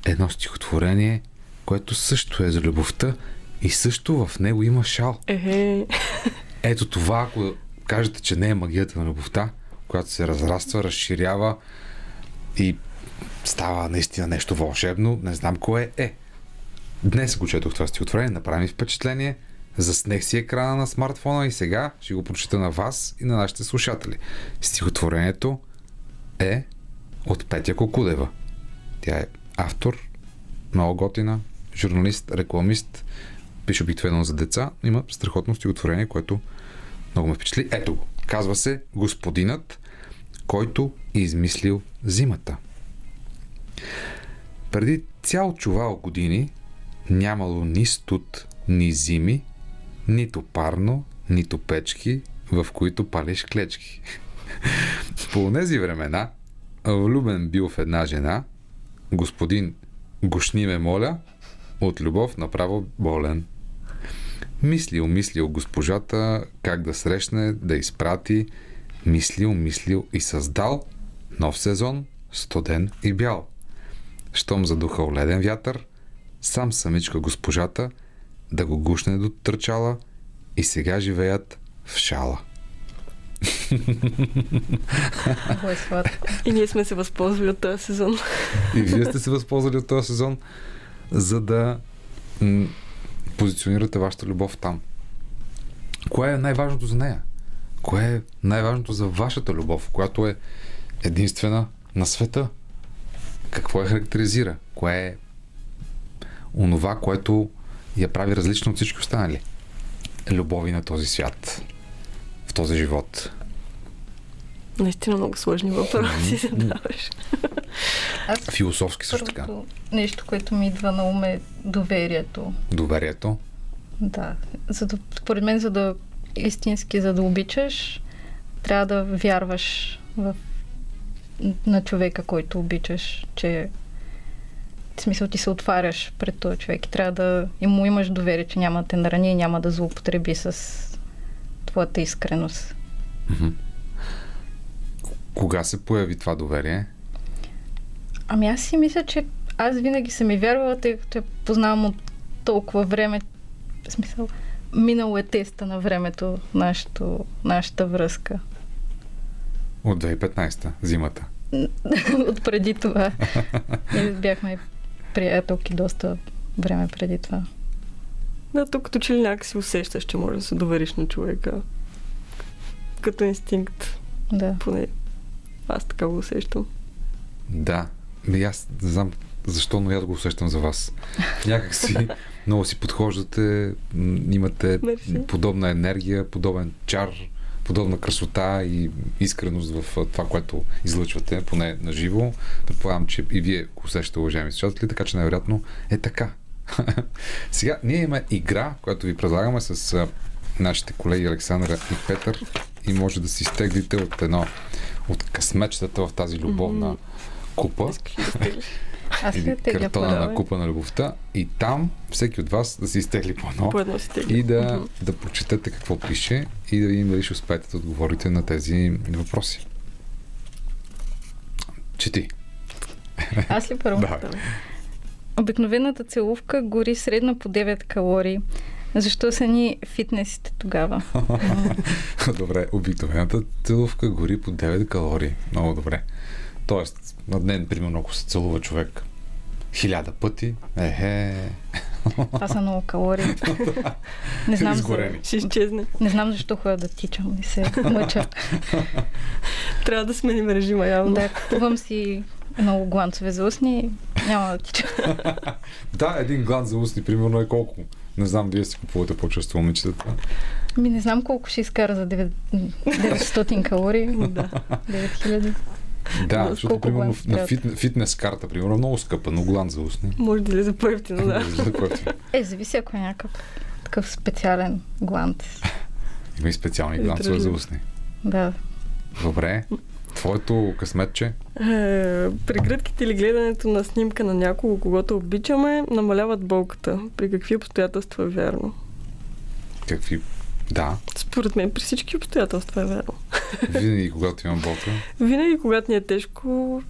едно стихотворение, което също е за любовта и също в него има шал. Ехе. Ето това, ако кажете, че не е магията на любовта, която се разраства, разширява и става наистина нещо вълшебно, не знам кое е. Днес го четох това стихотворение, направи ми впечатление, заснех си екрана на смартфона и сега ще го прочета на вас и на нашите слушатели. Стихотворението е от Петя Кокудева. Тя е автор, много готина, журналист, рекламист, пише обикновено за деца. Има страхотно стихотворение, което много ме впечатли. Ето го. Казва се Господинът, който е измислил зимата. Преди цял чувал години нямало ни студ, ни зими, нито парно, нито печки, в които палиш клечки. По тези времена, влюбен бил в една жена, господин Гошни ме моля, от любов направо болен. Мислил, мислил госпожата как да срещне, да изпрати, мислил, мислил и създал нов сезон, студен и бял. Щом задухал леден вятър, сам самичка госпожата да го гушне до търчала и сега живеят в шала. Много е сладко. И ние сме се възползвали от този сезон. И вие сте се възползвали от този сезон, за да м- позиционирате вашата любов там. Кое е най-важното за нея? Кое е най-важното за вашата любов, която е единствена на света? Какво я характеризира? Кое е онова, което я прави различна от всички останали? Любови на този свят, в този живот. Наистина много сложни въпроси задаваш. Аз Философски също така. нещо, което ми идва на ум е доверието. Доверието. Да. За да, според мен, за да истински, за да обичаш, трябва да вярваш в, на човека, който обичаш, че в смисъл ти се отваряш пред този човек и трябва да и му имаш доверие, че няма да те нарани и няма да злоупотреби с твоята искреност. Кога се появи това доверие? Ами аз си мисля, че аз винаги съм и вярвала, тъй като я познавам от толкова време. В смисъл, минало е теста на времето, нашето, нашата връзка. От 2015-та, зимата. от преди това. Ние бяхме приятелки доста време преди това. Да, тук като че ли някакси усещаш, че можеш да се довериш на човека. Като инстинкт, Да. поне аз така го усещам. Да. Ми аз не знам защо, но аз го усещам за вас. Някак си много си подхождате, имате Мерси. подобна енергия, подобен чар, подобна красота и искреност в това, което излъчвате, поне на живо. Предполагам, че и вие го усещате, уважаеми слушатели, така че най-вероятно е така. Сега, ние имаме игра, която ви предлагаме с нашите колеги Александра и Петър и може да си изтеглите от едно от късмечетата в тази любовна купа Аз или картона на купа на любовта и там всеки от вас да си изтегли по едно и да, Мгм. да прочетете какво пише и да видим дали ще успеете да отговорите на тези въпроси. Чети. Аз ли първо? Да. Обикновената целувка гори средно по 9 калории. Защо са ни фитнесите тогава? добре, обикновената целувка гори по 9 калории. Много добре. Тоест, на ден, примерно, ако се целува човек хиляда пъти, ехе, Това са много калории. Не знам, Изгорени. Ще изчезне. не знам защо ходя да тичам и се мъча. Трябва да сменим режима явно. Да, купувам си много гланцове за устни, няма да тичам. Да, един глад за устни, примерно е колко? Не знам, вие си купувате по-често момичетата. Ми не знам колко ще изкара за 9 900 калории. Да. 9000. Да, Да, защото примерно на фит, фитнес карта, примерно, е много скъпа, но глан за устни. Може да по-ефтино, да. За което Е, зависи ако е някакъв такъв специален глант. Има и специални гланцове за устни. Да. Добре. Твоето късметче? Е, прегръдките или гледането на снимка на някого, когато обичаме, намаляват болката. При какви обстоятелства е вярно? Какви? Да, Според мен при всички обстоятелства е вярно. винаги когато имам болка. Винаги, когато ни е тежко,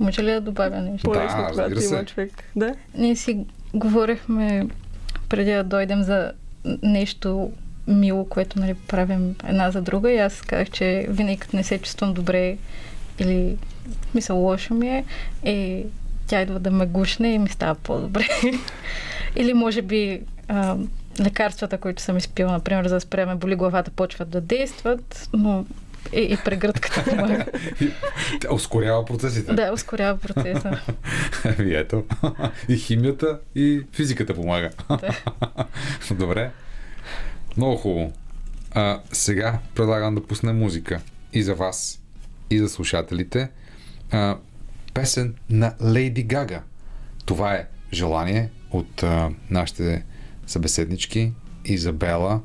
Може ли да добавя нещо? по-лесно, Да, когато разбира има се. човек. Да? Ние си говорихме преди да дойдем за нещо мило, което нали, правим една за друга и аз казах, че винаги като не се чувствам добре или мисъл лошо ми е, е тя идва да ме гушне и ми става по-добре. или може би а, лекарствата, които съм изпила, например, за да спреме боли главата, почват да действат, но и, и прегръдката помага. Тя ускорява процесите. да, ускорява процеса. Еми ето. И химията, и физиката помага. Добре. Много хубаво. А, сега предлагам да пуснем музика. И за вас, и за слушателите. А, песен на Лейди Гага. Това е желание от а, нашите събеседнички Изабела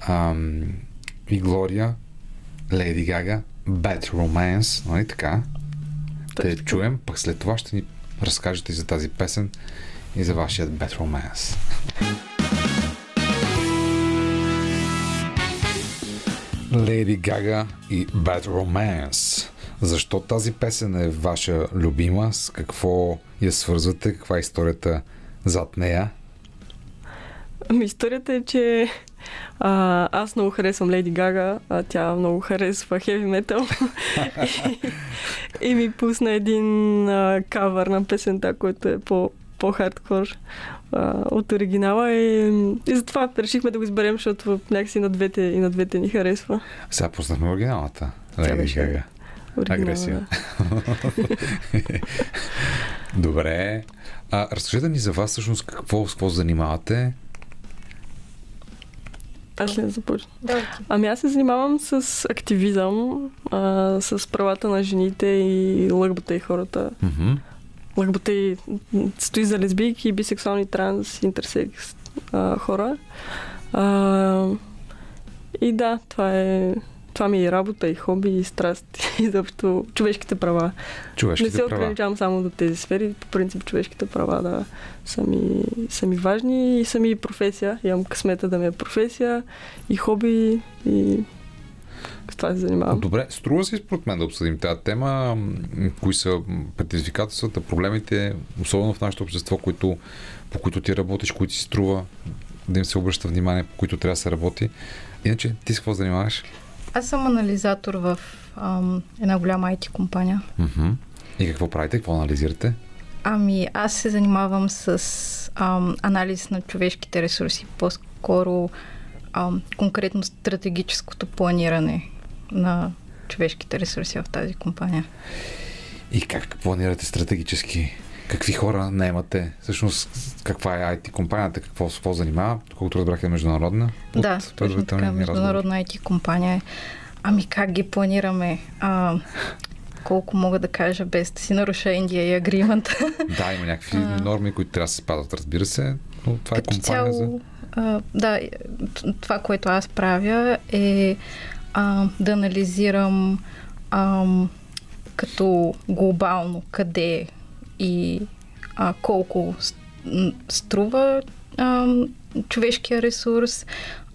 ам, и Глория. Лейди Гага. Bad Romance. Нали така? Да я чуем, пък след това ще ни разкажете и за тази песен и за вашият Bad Romance. Леди Гага и Bad Romance. Защо тази песен е ваша любима? С какво я свързвате? Каква е историята зад нея? Ами историята е, че а, аз много харесвам Леди Гага, а тя много харесва хеви метал. и, и ми пусна един а, кавър на песента, който е по, по-хардкор а, от оригинала. И, и затова решихме да го изберем, защото някакси на двете, и на двете ни харесва. Сега пуснахме оригиналата. Леди Гага. Оригинала, Агресия. да. Добре. А, разкажете ни за вас всъщност какво, какво занимавате. Аз ли да започна? Да, Ами аз се занимавам с активизъм, а, с правата на жените и лъгбата и хората. Мгм. Лъгбата и стои за лесбийки, бисексуални, транс, интерсекс а, хора. А, и да, това е това ми е работа и хоби и страст и заобщо човешките права. Не Човешките се права. ограничавам само до тези сфери. По принцип човешките права да, са, ми, са ми важни и са ми и професия. Имам късмета да ми е професия и хоби и с това се занимавам. Добре, струва се според мен да обсъдим тази тема. Кои са предизвикателствата, проблемите, особено в нашето общество, които, по които ти работиш, които си струва да им се обръща внимание, по които трябва да се работи. Иначе, ти с какво занимаваш? Аз съм анализатор в ам, една голяма IT компания. Мгм. И какво правите? Какво анализирате? Ами, аз се занимавам с ам, анализ на човешките ресурси, по-скоро ам, конкретно стратегическото планиране на човешките ресурси в тази компания. И как планирате стратегически? Какви хора наемате? Всъщност, каква е IT компанията? Какво, с какво занимава? Колкото разбрах е международна. да, точно така, разговор. международна IT компания е. Ами как ги планираме? А, колко мога да кажа без да си наруша Индия и агримент. Да, има някакви А. норми, които трябва да се спазват, разбира се, но това е компания за... цяло, а, да, това, което аз правя е а, да анализирам а, като глобално къде и а, колко струва а, човешкия ресурс,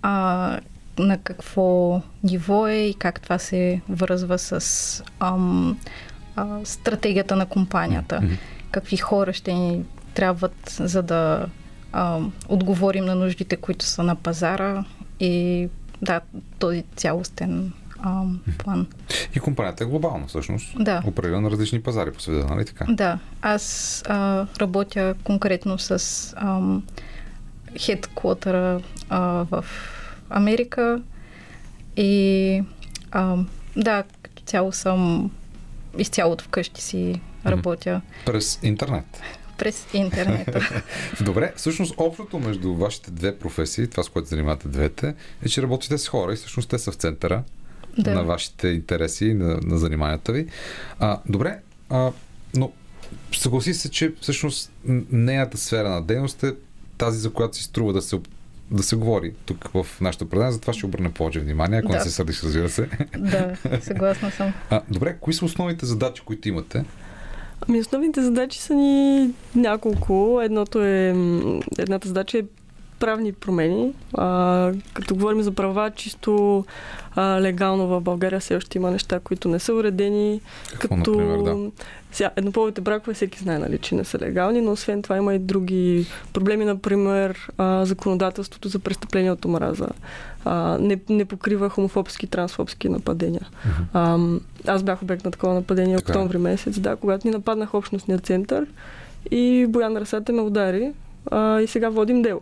а, на какво ниво е и как това се връзва с ам, а, стратегията на компанията. Какви хора ще ни трябват, за да а, отговорим на нуждите, които са на пазара и да, този цялостен а, план. И компанията е глобална, всъщност. Да. Оперира на различни пазари по света, нали така? Да, аз а, работя конкретно с ам, хедквотъра а, в Америка и ам, да, като цяло съм изцяло вкъщи си работя През интернет. през интернета. Добре, всъщност общото между вашите две професии, това с което занимавате двете, е, че работите с хора и всъщност те са в центъра Да. на вашите интереси и на, на заниманията ви. А, добре, а, но съгласи се, че всъщност нейната сфера на дейност е тази, за която си струва да се, да се говори тук в нашото предание, затова ще обърне повече внимание, ако не Да. се сърдиш, разбира се. да, съгласна съм. А, добре, кои са основните задачи, които имате? Ами основните задачи са ни няколко. Едното е, едната задача е правни промени. А, като говорим за права, чисто а, легално в България все още има неща, които не са уредени. Какво, като например, да? сега, еднополовите бракове всеки знае, нали, че не са легални, но освен това има и други проблеми, например а, законодателството за престъпление от омраза. А, не, не покрива хомофобски, трансфобски нападения. А, аз бях обект на такова нападение Така е. октомври месец, да, когато ни нападнах общностния център и Боян Расата ме удари а, и сега водим дело.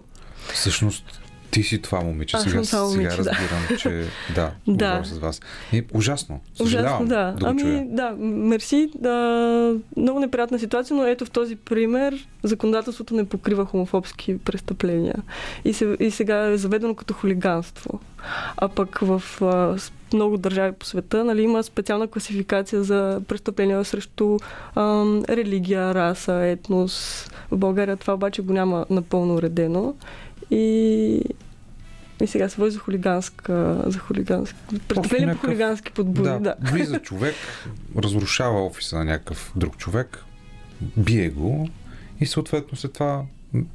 Всъщност, ти си това момиче. Сега, това сега момиче, да. разбирам, че да, Да. с вас. И, ужасно. Съжалявам Ужасно, да. да ами, чуя. да, мерси. Да, много неприятна ситуация, но ето в този пример законодателството не покрива хомофобски престъпления. И, се, и сега е заведено като хулиганство. А пък в а, много държави по света нали, има специална класификация за престъпления срещу ам, религия, раса, етнос. В България това обаче го няма напълно уредено. И и сега се води за хулиганска, за хулигански, престъпление по хулигански подбуди, да. да, влиза човек, разрушава офиса на някакъв друг човек, бие го и съответно след това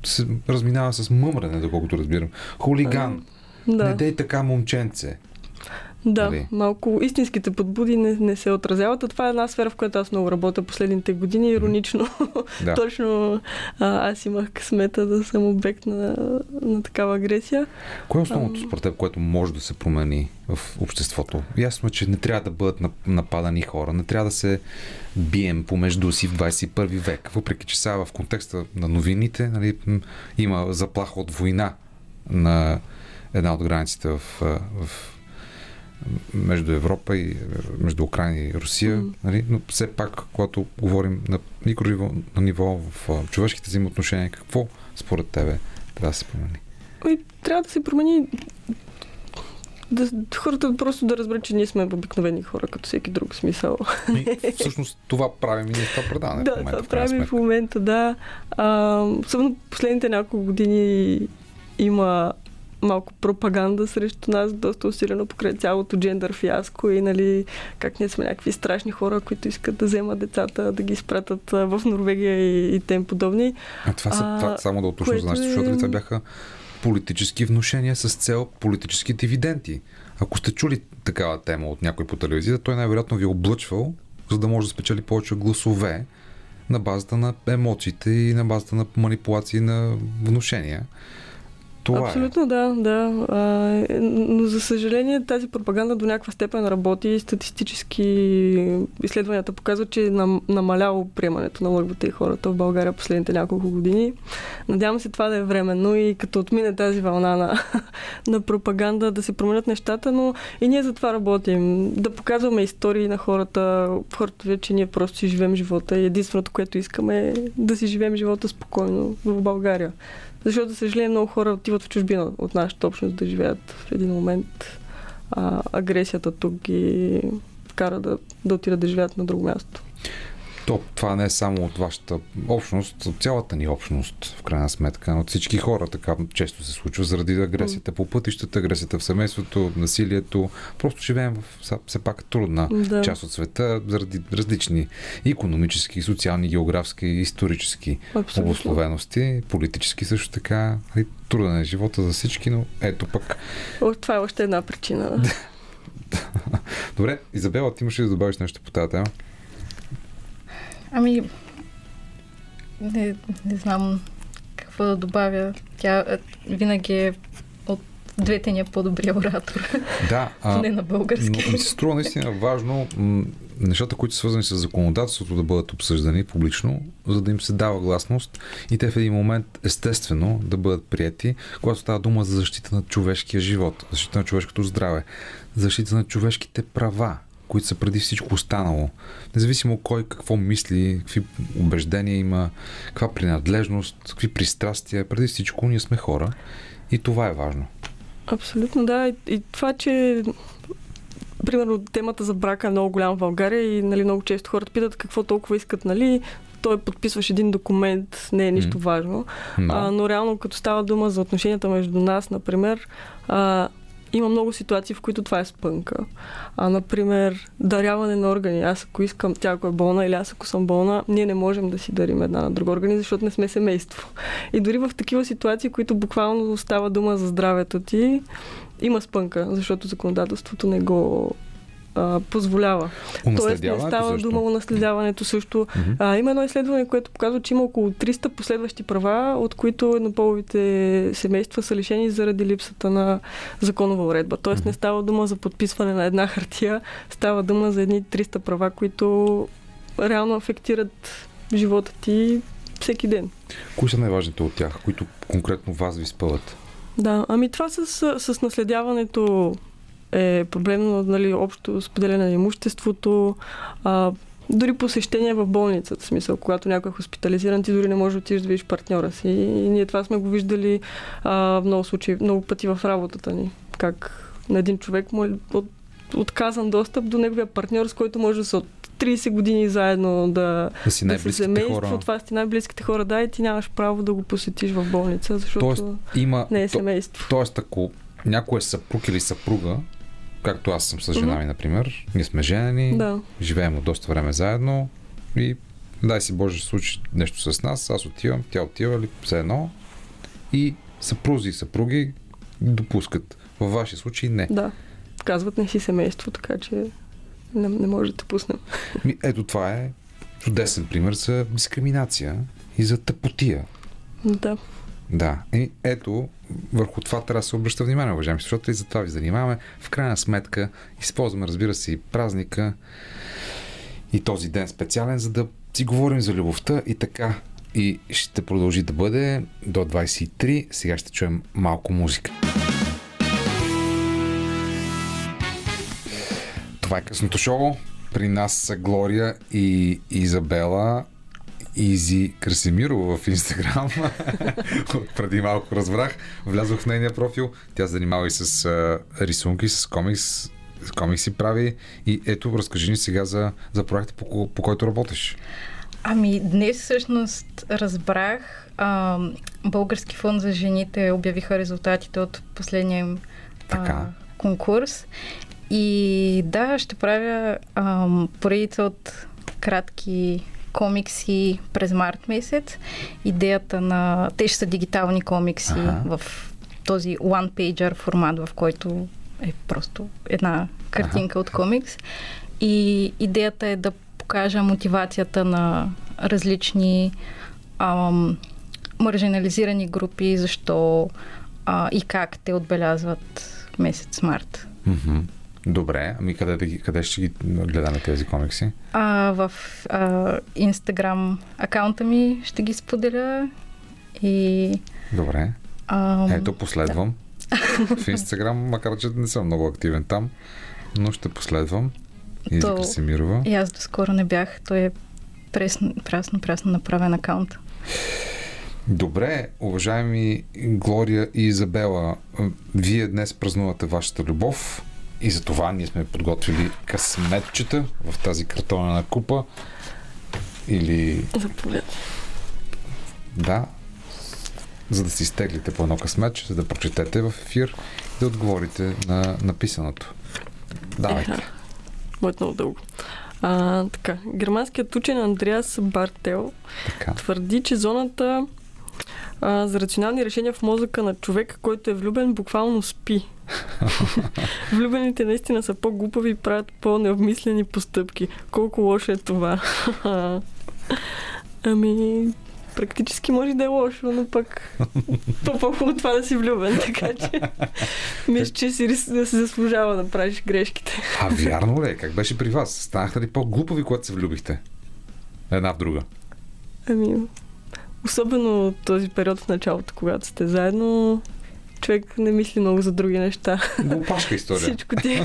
се разминава с мъмрене, доколкото разбирам. Хулиган. Да, Не дей така, момченце. Да нали? малко истинските подбуди не, не се отразяват. А това е една сфера, в която аз много работя последните години. Иронично, Да. точно а, аз имах късмета да съм обект на, на такава агресия. Кое е основното според теб, което може да се промени в обществото? Ясно е, че не трябва да бъдат нап- нападани хора, не трябва да се бием помежду си в 21 век, въпреки че сега в контекста на новините нали, има заплаха от война на една от границите в, а, в между Европа и между Украина и Русия, Мгм. нали? но все пак, когато говорим на микрониво на ниво в човешките взаимоотношения, какво според тебе трябва да се промени? И трябва да се промени да, хората просто да разберат, че ние сме обикновени хора, като всеки друг смисъл. И, всъщност това правим и ние това предаване. Да, в момента, това правим в момента, да. А, особено последните няколко години има малко пропаганда срещу нас, доста усилено покрай цялото джендър фиаско и нали, как ние сме някакви страшни хора, които искат да вземат децата, да ги изпратят в Норвегия и, и тем подобни. А това, са, А, това само да уточня за което нашите е- слушатели, това бяха политически внушения с цел политически дивиденти. Ако сте чули такава тема от някой по телевизията, той най-вероятно ви е облъчвал, за да може да спечели повече гласове на базата на емоциите и на базата на манипулации на внушения. Това Абсолютно, да, да. А, е, но за съжаление тази пропаганда до някаква степен работи. Статистически изследванията показват, че е нам, намаляло приемането на лъгвата и хората в България последните няколко години. Надявам се това да е временно и като отмине тази вълна на, на пропаганда да се променят нещата, но и ние за това работим. Да показваме истории на хората. Хората че ние просто си живеем живота и единственото, което искаме е да си живеем живота спокойно в България. Защото, за съжаление, много хора отиват в чужбина от нашата общност да живеят в един момент. А, агресията тук ги кара да, да отидат да живеят на друго място. То, това не е само от вашата общност, от цялата ни общност, в крайна сметка, от всички хора така често се случва заради агресията по пътищата, агресията в семейството, насилието. Просто живеем в все- пак трудна Да. част от света заради различни економически, социални, географски, исторически Абсолютно. обусловености, политически също така. Труден е живота за всички, но ето пък. О, Това е още една причина. Добре, Изабела, ти имаш ли да добавиш нещо по тази тема? Ами, не, не знам какво да добавя. Тя винаги е от двете ни е по-добрия оратор. Да, а, Не на български. но ми се струва наистина важно м- нещата, които са свързани с законодателството, да бъдат обсъждани публично, за да им се дава гласност и те в един момент естествено да бъдат прияти, когато става дума за защита на човешкия живот, защита на човешкото здраве, защита на човешките права, които са преди всичко останало. Независимо кой какво мисли, какви убеждения има, каква принадлежност, какви пристрастия, преди всичко ние сме хора и това е важно. Абсолютно, да. И, и това, че примерно темата за брака е много голяма в България и нали, много често хората питат какво толкова искат, нали? Той подписваш един документ, не е нищо М. важно. Но, А, но реално, като става дума за отношенията между нас, например, а, има много ситуации, в които това е спънка. А, например, даряване на органи. Аз ако искам, тя ако е болна или аз ако съм болна, ние не можем да си дарим една на друга органи, защото не сме семейство. И дори в такива ситуации, които буквално става дума за здравето ти, има спънка, защото законодателството не го а, позволява. Тоест не става също. дума унаследяването също. Мгм. А, има едно изследване, което показва, че има около 300 последващи права, от които еднополовите семейства са лишени заради липсата на законова уредба. Тоест не става дума за подписване на една хартия, става дума за едни 300 права, които реално афектират живота ти всеки ден. Кои са най-важните от тях, които конкретно вас ви спъват? Да, ами това с, с наследяването е проблемно, нали, общо споделяне на имуществото, а, дори посещение в болницата, смисъл, когато някой е хоспитализиран, ти дори не можеш да отидеш да видиш партньора си. И ние това сме го виждали а, в много случаи, много пъти в работата ни. Как на един човек му е от, отказан достъп до неговия партньор, с който може да са от 30 години заедно да, Да си да най-близките семейство, хора. това са ти най-близките хора, да, и ти нямаш право да го посетиш в болница, защото Тоест, има... не е семейство. Тоест, ако някой е съпруг или съпруга, както аз съм с жена ми, например, ние сме женени, Да. живеем от доста време заедно и дай си Боже, случи нещо с нас, аз отивам, тя отива или все едно и съпрузи и съпруги допускат. Във вашия случай не. Да. Казват не си семейство, така че не, не може да те пуснем. Ми, ето това е чудесен пример за дискриминация и за тъпотия. Да. Да. И ето, върху това трябва да се обръща внимание, уважаеми, защото и за това ви занимаваме. В крайна сметка, използваме, разбира се, и празника и този ден специален, за да си говорим за любовта и така. И ще продължи да бъде до 23. Сега ще чуем малко музика. Това е късното шоу. При нас са Глория и Изабела. Изи Красимирова в Инстаграм. Преди малко разбрах. Влязох в нейния профил. Тя се занимава и с а, рисунки, с комикс. С комикси прави. И ето, разкажи ни сега за, за проекта, по, по който работиш. Ами днес всъщност разбрах, а, Български фонд за жените обявиха резултатите от последния им конкурс. И да, ще правя а, поредица от кратки комикси през март месец. Идеята на... Те ще са дигитални комикси Аха. в този one-pager формат, в който е просто една картинка от комикс. И идеята е да покажа мотивацията на различни ам, маржинализирани групи, защо а, и как те отбелязват месец март. Мгм. Добре, ами къде, да ги, къде ще ги гледаме тези комикси? А, в а, Инстаграм акаунта ми ще ги споделя и Добре. ам, Ето, последвам. В Инстаграм, макар че не съм много активен там, но ще последвам. Изи То- Красимирова. и аз доскоро не бях. Той е пресно, прасно, прасно направен акаунт. Добре, уважаеми Глория и Изабела, вие днес празнувате вашата любов и за това ние сме подготвили късметчета в тази картонена купа. Или, Заповед. да, за да си изтеглите по едно късметче, за да прочетете в ефир и да отговорите на написаното. Давайте. Еха. Моят много дълго. А, така, германският учен Андреас Бартел Така. твърди, че зоната а, за рационални решения в мозъка на човек, който е влюбен, буквално спи. Влюбените наистина са по-глупави и правят по-необмислени постъпки. Колко лошо е това? ами, практически може да е лошо, но пък по-хубаво това да си влюбен, така че мисля, че си да се заслужава да правиш грешките. А вярно ли? е? Как беше при вас? Станахте ли по-глупави, когато се влюбихте? Една в друга. Ами, особено този период в началото, когато сте заедно, човек не мисли много за други неща. Глупашка история. Всичко ти е,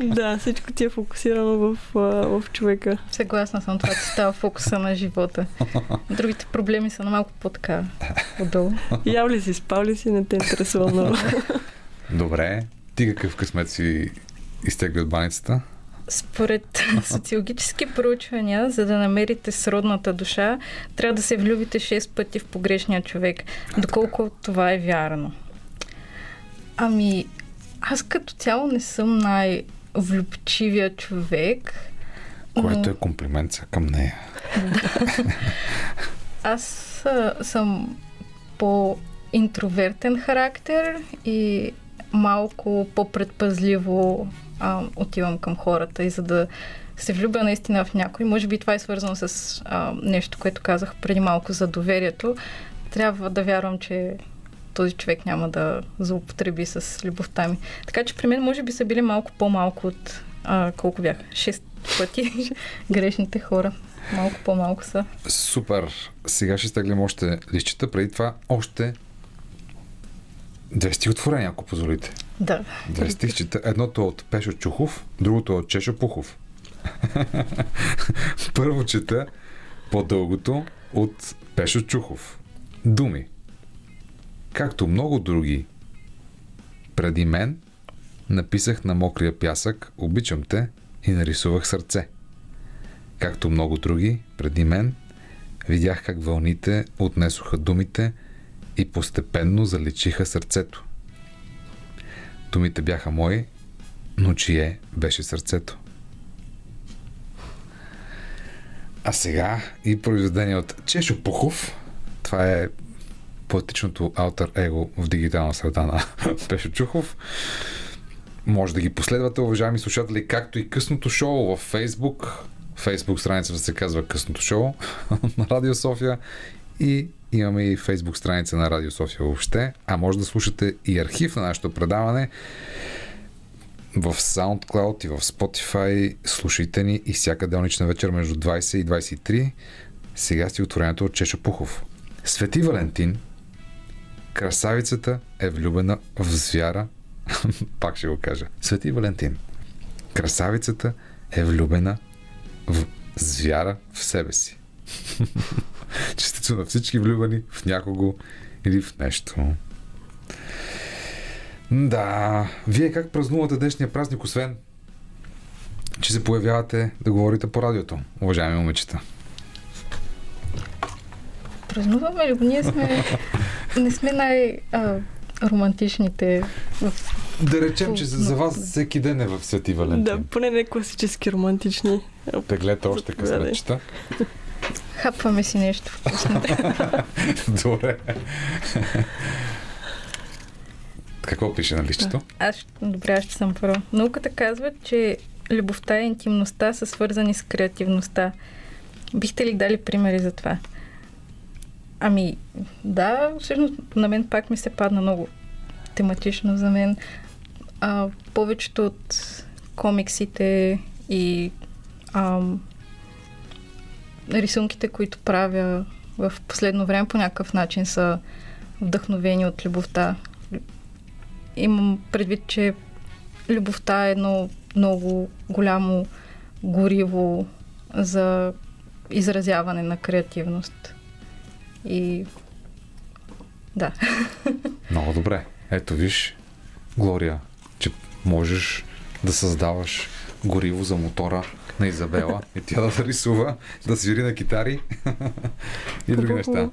да, всичко ти е фокусирано в, в човека. Съгласна съм, това ти става фокуса на живота. Другите проблеми са на малко по-така отдолу. Яв ли си, спал ли си, не те интересува много. Добре. Ти какъв късмет си изтегли от баницата? Според социологически проучвания, за да намерите сродната душа, трябва да се влюбите 6 пъти в погрешния човек. Доколко това е вярно? Ами, аз като цяло не съм най-влюбчивия човек. Което е комплимент са към нея. Аз а, съм по-интровертен характер и малко по-предпазливо а, отивам към хората и за да се влюбя наистина в някой, може би това е свързано с а, нещо, което казах преди малко за доверието, трябва да вярвам, че този човек няма да злоупотреби с любовта ми. Така че при мен може би са били малко по-малко от а, колко бяха? Шест пъти грешните хора. Малко по-малко са. Супер. Сега ще стеглим още лищата. Преди това още две стихотворения, ако позволите. Да. Две стихчета. Едното е от Пешо Чухов, другото е от Чешо Пухов. Първо чета по-дългото от Пешо Чухов. Думи. Както много други преди мен, написах на мокрия пясък Обичам те и нарисувах сърце. Както много други преди мен, видях как вълните отнесоха думите и постепенно заличиха сърцето. Думите бяха мои, но чие беше сърцето. А сега и произведение от Чешо Пухов. Това е поетичното алтер его в дигитална среда на Пешо Чухов. Може да ги последвате, уважаеми слушатели, както и късното шоу в Facebook. Facebook страницата се казва Късното шоу на Радио София и имаме и Facebook страница на Радио София въобще, а може да слушате и архив на нашето предаване в SoundCloud и в Spotify. Слушайте ни и всяка делнична вечер между 20 и 23. Сега сте отворението от Чешо Пухов. Свети Валентин, красавицата е влюбена в звяра. Пак ще го кажа. Свети Валентин, красавицата е влюбена в звяра в себе си. Честито на всички влюбени в някого или в нещо. Да, вие как празнувате днешния празник, освен че се появявате да говорите по радиото, уважаеми момичета? Празнуваме ли го? Ние сме... Не сме най-романтичните в Да речем, че за, за вас всеки ден е в Свети Валентин. Да, поне не класически романтични. Теглете още късметчета. Хапваме си нещо вкусно. Добре. Какво пише на листчето? Аз, добре, аз ще съм първо. Науката казва, че любовта и интимността са свързани с креативността. Бихте ли дали примери за това? Ами, да, всъщност на мен пак ми се падна много тематично за мен. А, повечето от комиксите и ам, рисунките, които правя в последно време по някакъв начин са вдъхновени от любовта. Имам предвид, че любовта е едно много голямо гориво за изразяване на креативност. И да. Много добре. Ето виж, Глория, че можеш да създаваш гориво за мотора на Изабела и тя да рисува, да свири на китари и други неща.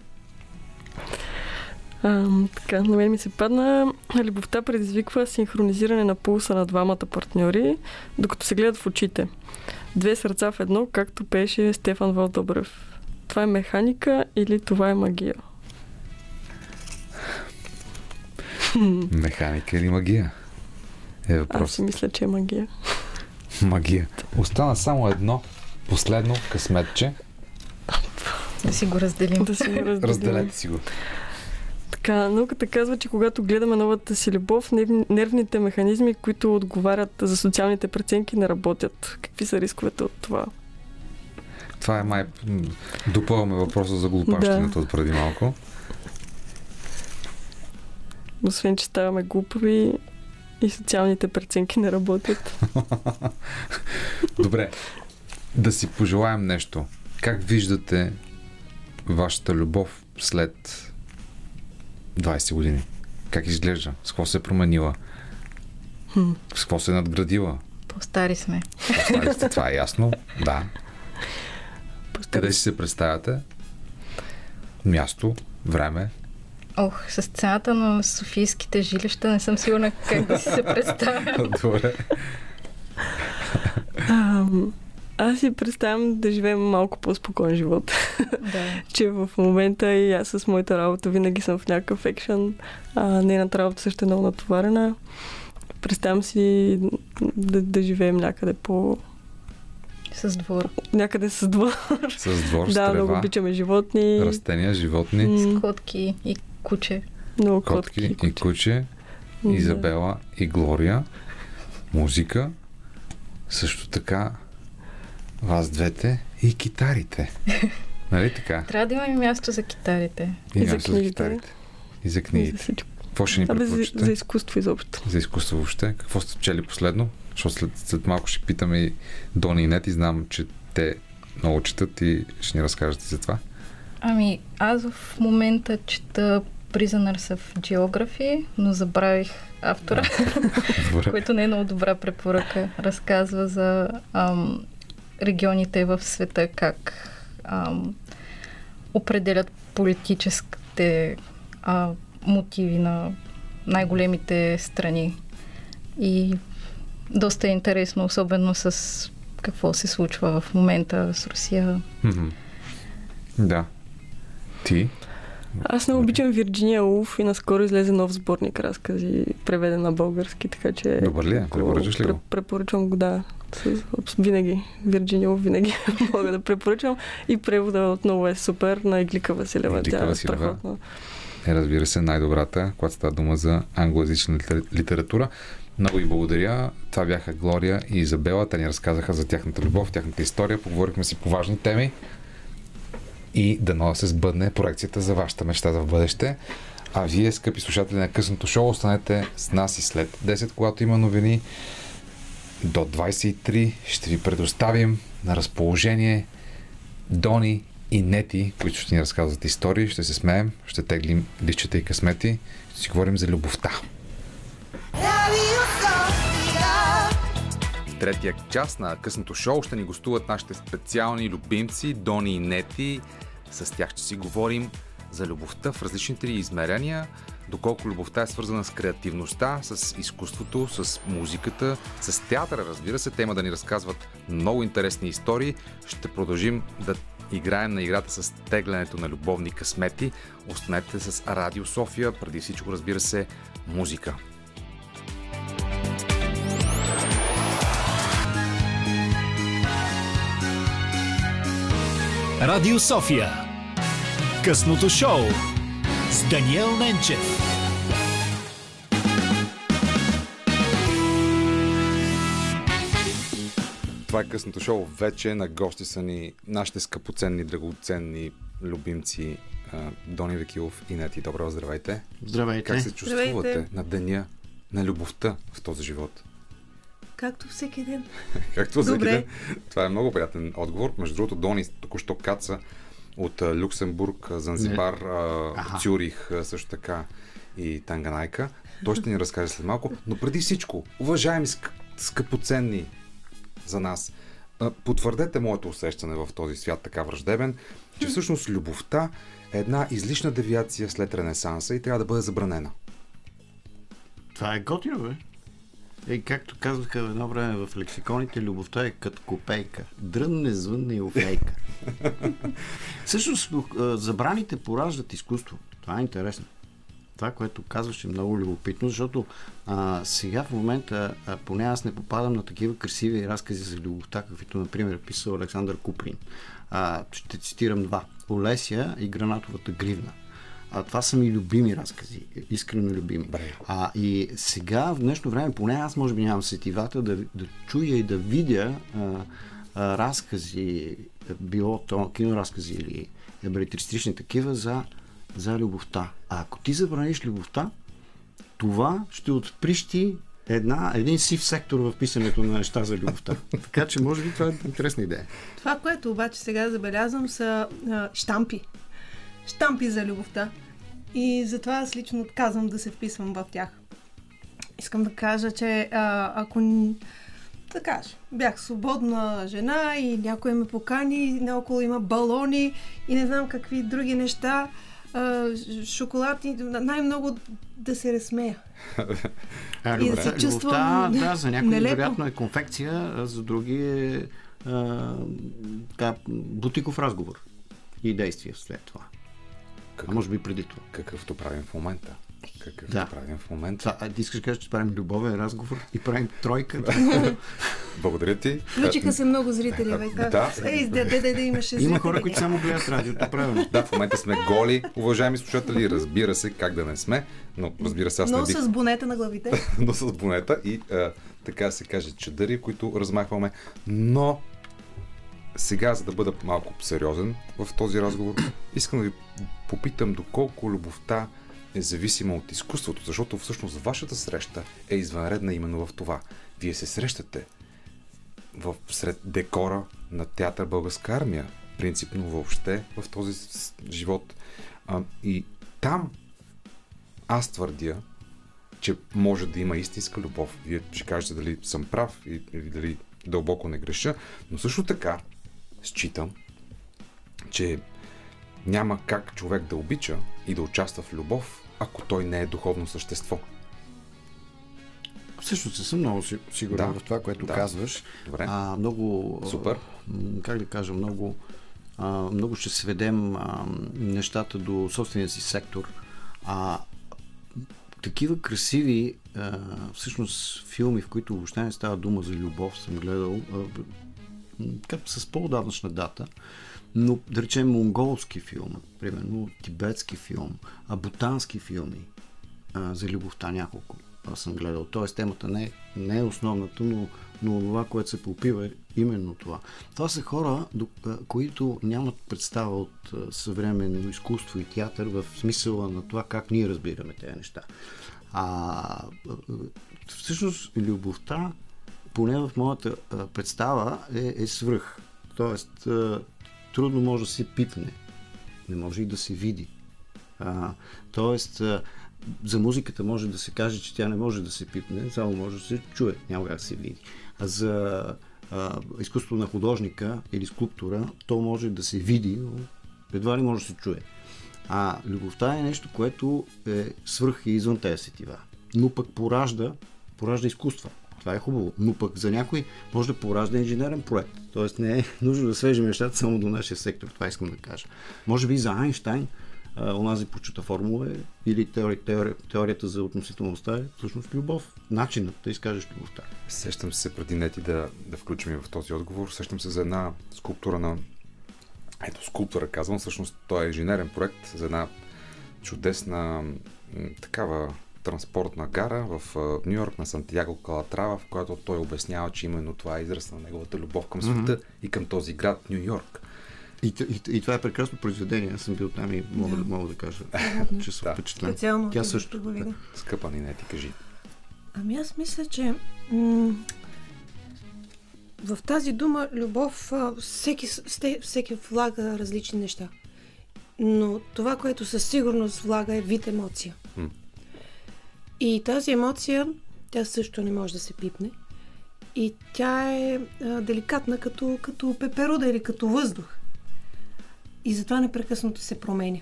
А, така, на мен ми се падна. Любовта предизвиква синхронизиране на пулса на двамата партньори, докато се гледат в очите. Две сърца в едно, както пеше Стефан Валдобрев. Това е механика или това е магия? Механика или магия? Е Аз въпрос. си мисля, че е магия. Магия. Остана само едно последно късметче. Да си го разделим. Да си го разделим. Разделете си го. Така, науката казва, че когато гледаме новата си любов, нерв- нервните механизми, които отговарят за социалните преценки, не работят. Какви са рисковете от това? Това е май... Допълваме въпроса за глупащината от преди малко. Освен, че ставаме глупави и социалните преценки не работят. Добре, да си пожелаем нещо. Как виждате вашата любов след 20 години? Как изглежда? С какво се е променила? С какво се е надградила? По-стари сме. Остали сте, това е ясно. Да. Къде си се представяте? Място, време. Ох, с цената на софийските жилища не съм сигурна как да си се представя. Добре. Аз си представям да живеем малко по-спокоен живот. да. че в момента и аз с моята работа винаги съм в някакъв екшен. А нейната работа също е много натоварена. Представям си да, да живеем някъде по... С двор. Някъде с двор. С двор, с да, много трева, обичаме животни. растения, животни, М, Котки и куче. много котки и куче. куче, Да. Изабела и Глория, музика, също така вас двете и китарите. Нали така? Трябва да имаме място за китарите. И за място книгите. китарите. И за И за книгите. всичко. Какво ще ни Абе, за, за изкуство изобщо. За изкуство въобще. Какво сте чели последно? Защото след, след малко ще питаме и Дони и Нети. Знам, че те много четат и ще ни разкажете за това. Ами, аз в момента чета Prisoners of Geography, но забравих автора, който не е много добра препоръка. Разказва за ам, регионите в света, как ам, определят политическите а, мотиви на най-големите страни. И доста е интересно, особено с какво се случва в момента с Русия. Да. Ти? Аз не обичам Вирджиния Улф и наскоро излезе нов сборник разкази, преведен на български, така че... Добър ли е? Препоръчаш ли го? пре- Препоръчвам го, да. Винаги. Вирджиния Улф винаги мога да препоръчам. И превода отново е супер на Иглика Василева. Иглика Тя е Василева. страхотна. е, разбира се, най-добрата, когато става дума за англоязична литер- литература. Много ви благодаря. Това бяха Глория и Изабела. Те ни разказаха за тяхната любов, тяхната история. Поговорихме си по важни теми. И дано да се сбъдне проекцията за вашата мечта за в бъдеще. А вие, скъпи слушатели на късното шоу, останете с нас и след 10, когато има новини. До 23 ще ви предоставим на разположение Дони и Нети, които ще ни разказват истории, ще се смеем, ще теглим личета и късмети, ще си говорим за любовта. Третия част на късното шоу ще ни гостуват нашите специални любимци Дони и Нети. С тях ще си говорим за любовта в различните измерения, доколко любовта е свързана с креативността, с изкуството, с музиката, с театъра, разбира се. Те има да ни разказват много интересни истории. Ще продължим да играем на играта с теглянето на любовни късмети. Останете с Радио София, преди всичко, разбира се, музика. Радио София. Късното шоу с Даниел Ненчев. Това е късното шоу. Вече на гости са ни нашите скъпоценни, драгоценни любимци Дони Векилов и Нети. Добро, здравейте. Здравейте. Как се чувствате Здравейте. на деня на любовта в този живот? Както всеки ден. Както всеки Добре. ден. Това е много приятен отговор. Между другото, Дони току-що каца от Люксембург, Занзибар, Аха. Цюрих, също така и Танганайка. Той ще ни разкаже след малко. Но преди всичко, уважаеми ск- скъпоценни за нас, потвърдете моето усещане в този свят така враждебен, че всъщност любовта е една излишна девиация след Ренесанса и трябва да бъде забранена. Това е готино, бе. Е, както казваха едно време в лексиконите, любовта е като копейка. Дрънне, звънне и офейка. Всъщност, забраните пораждат изкуство. Това е интересно. Това, което казваш е много любопитно, защото а, сега в момента, а, поне аз не попадам на такива красиви разкази за любовта, каквито, например, е писал Александър Куприн. А, ще цитирам два. Олеся и гранатовата гривна. А, това са ми любими разкази, искрено любими. Бре. А, и сега, в днешно време, поне аз може би нямам сетивата да, да чуя и да видя а, а, разкази, било то киноразкази или ебретристични такива за, за любовта. А ако ти забраниш любовта, това ще отприщи една, един сив сектор в писането на неща за любовта. така че, може би, това е интересна идея. Това, което обаче сега забелязвам, са а, штампи. Штампи за любовта. И затова аз лично отказвам да се вписвам в тях. Искам да кажа, че а, ако да кажа, бях свободна жена и някой ме покани, наоколо има балони и не знам какви други неща, а, шоколад и най-много да се разсмея. А, И да се чувствам любовта, да, за някои нелепо. вероятно е конфекция, а за други е а, така, бутиков разговор и действие след това. А може би преди това. Какъвто правим в момента. Какъвто Да. правим в момента. Това, а, ти искаш да кажеш, че правим любовен разговор и правим тройка. Благодаря ти. Включиха се много зрители, бе. как? Да. Ей, да, да, да, да имаше Има зрители. хора, които само гледат радиото, правилно. Да, в момента сме голи, уважаеми слушатели. Разбира се, как да не сме, но разбира се, аз не Но бих с бонета на главите. но с бонета и а, така да се каже чадъри, които размахваме. Но сега, за да бъда малко сериозен в този разговор, искам да ви попитам доколко любовта е зависима от изкуството, защото всъщност вашата среща е извънредна именно в това. Вие се срещате в, сред декора на театър Българска армия, принципно въобще в този живот. А, и там аз твърдя, че може да има истинска любов. Вие ще кажете дали съм прав и- или дали дълбоко не греша, но също така считам, че няма как човек да обича и да участва в любов, ако той не е духовно същество. Всъщност не съм много си- сигурен Да. в това, което Да. казваш. Добре. А, много... Супер. Как да кажа, много... А, много ще сведем а, нещата до собствения си сектор. А такива красиви а, всъщност филми, в които въобще не става дума за любов, съм гледал а, с по-давнашна дата, но да речем монголски филм, примерно тибетски филм, а бутански филми а, за любовта няколко аз съм гледал. Тоест темата не не е основната, но, но това, което се попива е именно това. Това са хора, които нямат представа от съвременно изкуство и театър в смисъла на това как ние разбираме тези неща. А, всъщност любовта, поне в моята представа, е, е свръх. Тоест, трудно може да се пипне. Не може и да се види. Тоест, за музиката може да се каже, че тя не може да се пипне, само може да се чуе, няма как да се види. А за а, изкуството на художника или скулптура, то може да се види, но едва ли може да се чуе. А любовта е нещо, което е свръх и извън тези сетива. Но пък поражда, поражда изкуства. Това е хубаво. Но пък за някой може да поражда инженерен проект. Тоест не е нужно да свежим нещата само до нашия сектор. Това искам да кажа. Може би за Айнштайн онази почута формула е, или теори, теори, теорията за относителността е всъщност любов. Начинът да изкажеш любовта. Сещам се преди нети да, да включим в този отговор. Сещам се за една скулптура на... Ето, скулптура казвам, всъщност той е инженерен проект за една чудесна такава транспортна гара в Нью Йорк на Сантьяго Калатрава, в която той обяснява, че именно това е израз на неговата любов към света mm-hmm. и към този град Нью Йорк. И, и, и това е прекрасно произведение. Аз съм бил там и мога да, мога да кажа, че съм Да. впечатлен. Специално. Тя да също. видя. Скъпа ни не ти кажи. Ами аз мисля, че м- в тази дума любов всеки, всеки влага различни неща. Но това, което със сигурност влага е вид емоция. М. И тази емоция, тя също не може да се пипне. И тя е а, деликатна като, като пеперуда или като въздух. И затова непрекъснато се променя.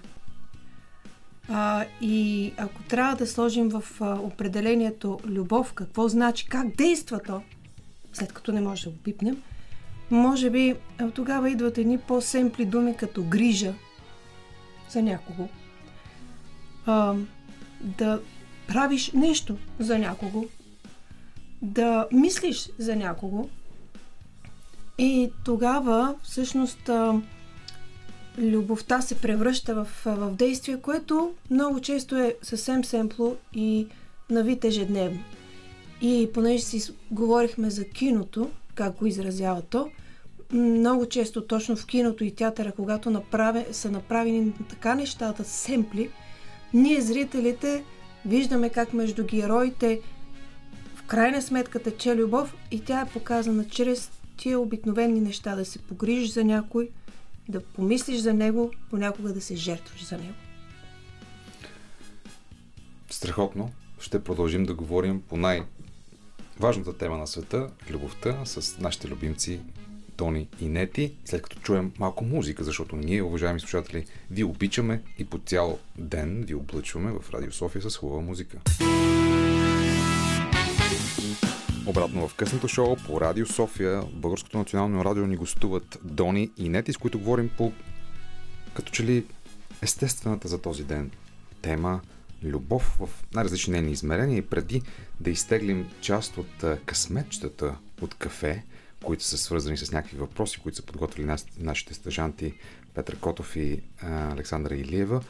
А, и ако трябва да сложим в а, определението любов, какво значи, как действа то, след като не може да го пипнем, може би тогава идват едни по-семпли думи като грижа за някого. А, да правиш нещо за някого, да мислиш за някого и тогава всъщност любовта се превръща в, в действие, което много често е съвсем семпло и на вид ежедневно. И понеже си говорихме за киното, как го изразява то, много често точно в киното и театъра, когато направе, са направени така нещата семпли, ние зрителите виждаме как между героите в крайна сметка тече любов и тя е показана чрез тия обикновени неща, да се погрижиш за някой, да помислиш за него, понякога да се жертваш за него. Страхотно. Ще продължим да говорим по най-важната тема на света любовта с нашите любимци Тони и Нети, след като чуем малко музика, защото ние, уважаеми слушатели, ви обичаме и по цял ден ви облъчваме в Радио София с хубава музика. Обратно в късното шоу по Радио София, Българското национално радио ни гостуват Дони и Нети, с които говорим по като че ли естествената за този ден тема любов в най-различни нейни измерения и преди да изтеглим част от късметчетата от кафе, които са свързани с някакви въпроси, които са подготвили нашите стъжанти Петър Котов и а, Александра Илиева,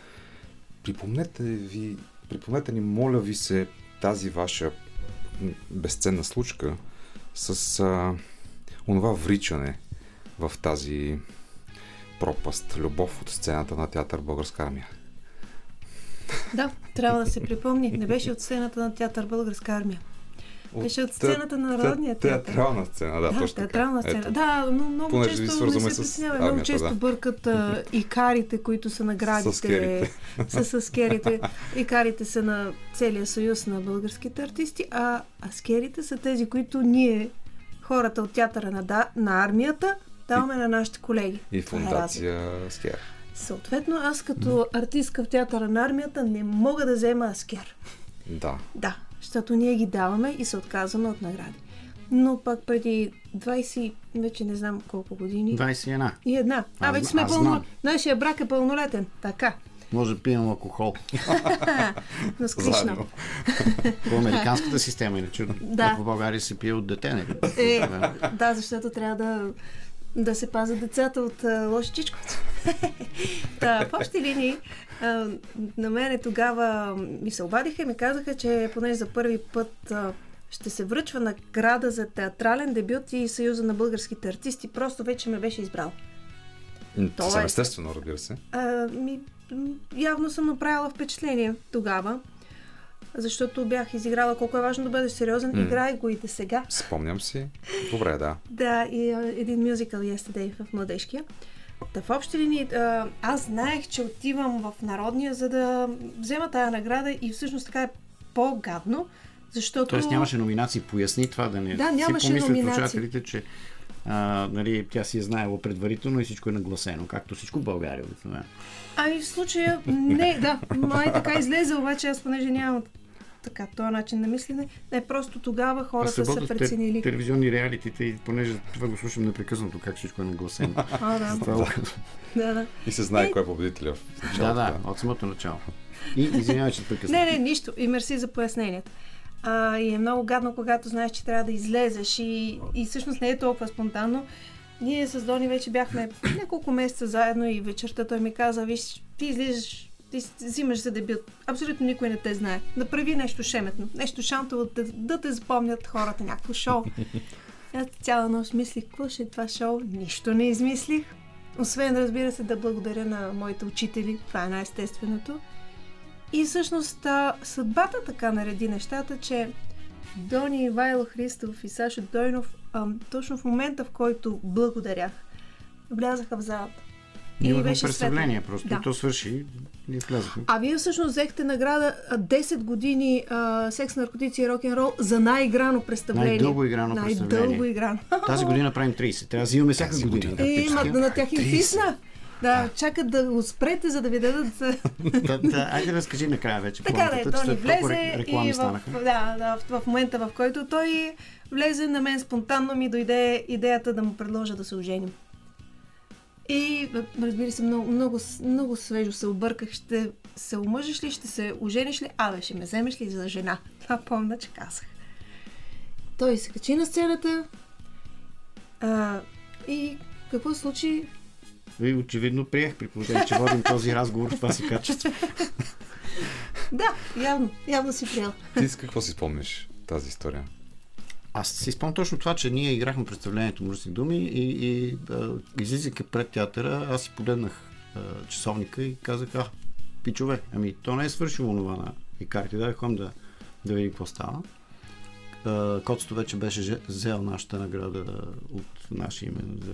припомнете, ви, припомнете ни, моля ви се, тази ваша безценна случка с а, онова вричане в тази пропаст, любов от сцената на театър Българска армия. Да, трябва да се припомни. Не беше от сцената на театър Българска армия. Беше от сцената на Народния те- театър. Театрална сцена, да, Да, точно така. театрална сцена. Ето. Да, но много Понеже често не се с притесняваме. Много често да. бъркат а, икарите, които са наградите. С керите. С аскерите. Икарите са на целия съюз на българските артисти, а аскерите са тези, които ние, хората от театъра на, да, на армията, даваме на нашите колеги. И е фундация Скер. Съответно, аз като артистка в театъра на армията не мога да взема аскер. Да. Да, защото ние ги даваме и се отказваме от награди. Но пък преди 20, вече не знам колко години. 21. И една. А, вече сме пълно... Нашия брак е пълнолетен. Така. Може да пием алкохол. Но. Заедно. По американската система, иначе Да. в България се пие от дете. Нали? Е, да, защото трябва да, да се пазят децата от а, лоши чичковци. Та, в общи линии, а, на мене тогава ми се обадиха и ми казаха, че понеже за първи път а, ще се връчва награда за театрален дебют и Съюза на българските артисти, просто вече ме беше избрал. Това е- естествено, разбира се. А, ми, явно съм направила впечатление тогава, защото бях изиграла колко е важно да бъдеш сериозен. М. Играй го и да сега. Спомням си. Добре, да. Да, и а, един мюзикъл Yesterday в младежкия. Та в общи линии, аз знаех, че отивам в Народния, за да взема тая награда и всъщност така е по-гадно, защото... Тоест нямаше номинации. Поясни това да не Да, нямаше си помислят номинации. слушателите, че а, нали, тя си е знаела предварително и всичко е нагласено, както всичко в България обикновено. Ами в случая, не, да, май така излезе, обаче аз понеже нямам така, този начин на мислене. Не, просто тогава хората са преценили. телевизионни реалитите и понеже това го слушам непрекъснато, как всичко е нагласено. А, да, Това- да, да. И се знае кой е победителя в да, началото. да, от самото начало. И извинявай, че те прекъснах. Не, не, нищо. И мерси за пояснението. А, и е много гадно, когато знаеш, че трябва да излезеш и, и всъщност не е толкова спонтанно. Ние с Дони вече бяхме няколко месеца заедно и вечерта той ми каза, виж, ти излизаш, ти взимаш за дебют. Абсолютно никой не те знае. Направи нещо шеметно, нещо шантово, да, да те запомнят хората, някакво шоу. Аз цяла нощ мислих, какво ще е това шоу? Нищо не измислих. Освен, разбира се, да благодаря на моите учители. Това е най-естественото. И всъщност съдбата така нареди нещата, че Дони Ивайло Христов и Сашо Дойнов ам, точно в момента, в който благодарях, влязаха в залата. Ние беше представление светло. просто. Да. И то свърши и влязахме. А вие всъщност взехте награда а, 10 години а, секс, наркотици и рок-н-рол за най-играно представление. Най-дълго играно Най-дълго представление. играно. Тази година правим 30. Трябва да взимаме всяка Тази година. година. И има, практически. на тях им писна. Да, чакат да го спрете, за да ви дадат Да, да, айде разкажи накрая вече Така да е, че ни влезе реклами и в, да, да, в, в момента, в който той влезе, на мен спонтанно ми дойде идеята да му предложа да се оженим. И разбира се, много, много, много свежо се обърках. Ще се омъжиш ли, ще се ожениш ли? Абе, ще ме вземеш ли за жена? Това помня, че казах. Той се качи на сцената а, и какво се случи? И очевидно приех, при положение, че водим този разговор в това си качество. Да, явно, явно си приел. Ти с какво си спомниш тази история? Аз си спомням точно това, че ние играхме представлението Мръсни думи и, и излизайки пред театъра, аз си погледнах часовника и казах, а, пичове, ами то не е свършило това на Икарти, дай ходим да, да видим какво става. А, Коцето вече беше взел нашата награда от наше име за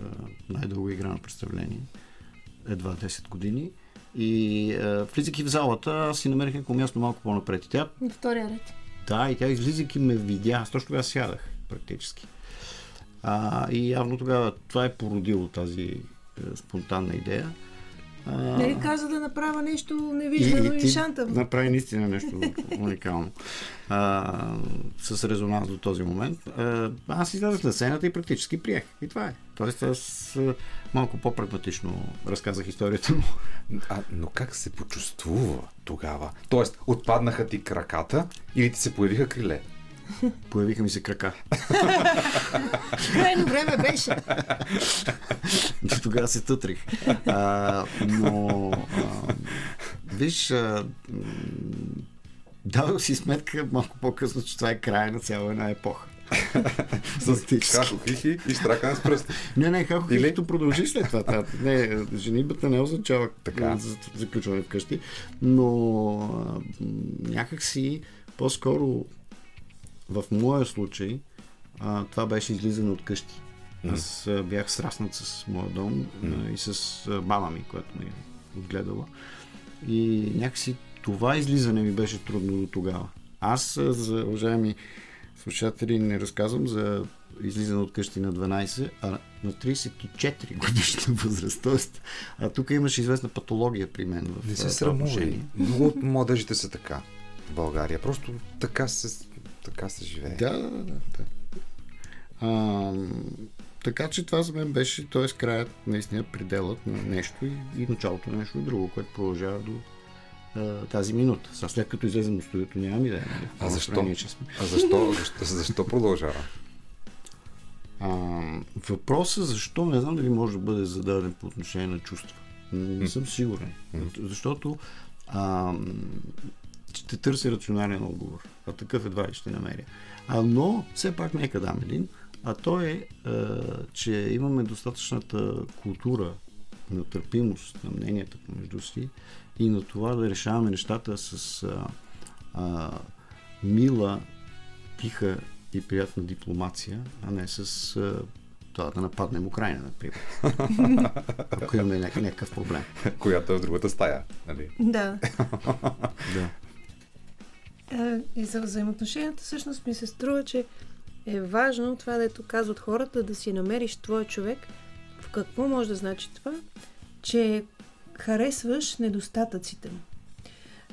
най-дълго играно представление. Едва 10 години. И влизайки в залата, аз си намерих някакво място малко по-напред. Тя втория ред. Да, и тя излизайки ме видя. Аз точно тогава сядах, практически. А, и явно тогава това е породило тази е, спонтанна идея. А, Нали каза да направя нещо и, невиждано и и, ти шантаво. направи наистина нещо уникално. А, с резонанс до този момент. А, аз излязах на сцената и практически приех. И това е. Тоест аз малко по-прагматично разказах историята му. А, но как се почувствува тогава? Тоест, отпаднаха ти краката или ти се появиха криле? Появиха ми се крака. Крайно време беше. До тогава се тътрих. А, но, а, виж, а, м, дадох си сметка малко по-късно, че това е края на цяла една епоха. С хихи и штракане с пръсти. Не, не, как Или? Продължи след това. Та, не, женитбата не означава Така. така. За, заключване вкъщи, но някак си по-скоро в моя случай а, това беше излизане от къщи. Аз а, бях сраснат с моя дом а, и с а, баба ми, която ме отгледала. И някакси това излизане ми беше трудно до тогава. Аз, за уважаеми слушатели, не разказвам за излизане от къщи на 12, а на 34 годишна възраст. Тоест, а тук имаше известна патология при мен в Не се срамувай. Много от младежите са така в България. Просто така се, така се живее. Да, да, да. да. А, така че това за мен беше, т.е. краят, наистина пределът на нещо и, и началото на нещо друго, което продължава до тази минута. Сега след като излезем от студиото, нямам идея. Нали? А защо? Че сме. А защо, защо, защо продължава? А, въпросът защо не знам дали може да бъде зададен по отношение на чувства. Не съм сигурен. Защото а, ще търся рационален отговор. А такъв едва ли ще намеря. А, но все пак нека дам един. А то е, а, че имаме достатъчната култура на търпимост на мненията помежду си и на това да решаваме нещата с а, а, мила, тиха и приятна дипломация, а не с а, това да нападнем Украина, например. Ако имаме някакъв, някакъв проблем. Която е в другата стая. Нали? Да. Да. А, И за взаимоотношенията всъщност ми се струва, че е важно това, дето казват хората, да си намериш твой човек. В какво може да значи това? Че харесваш недостатъците му.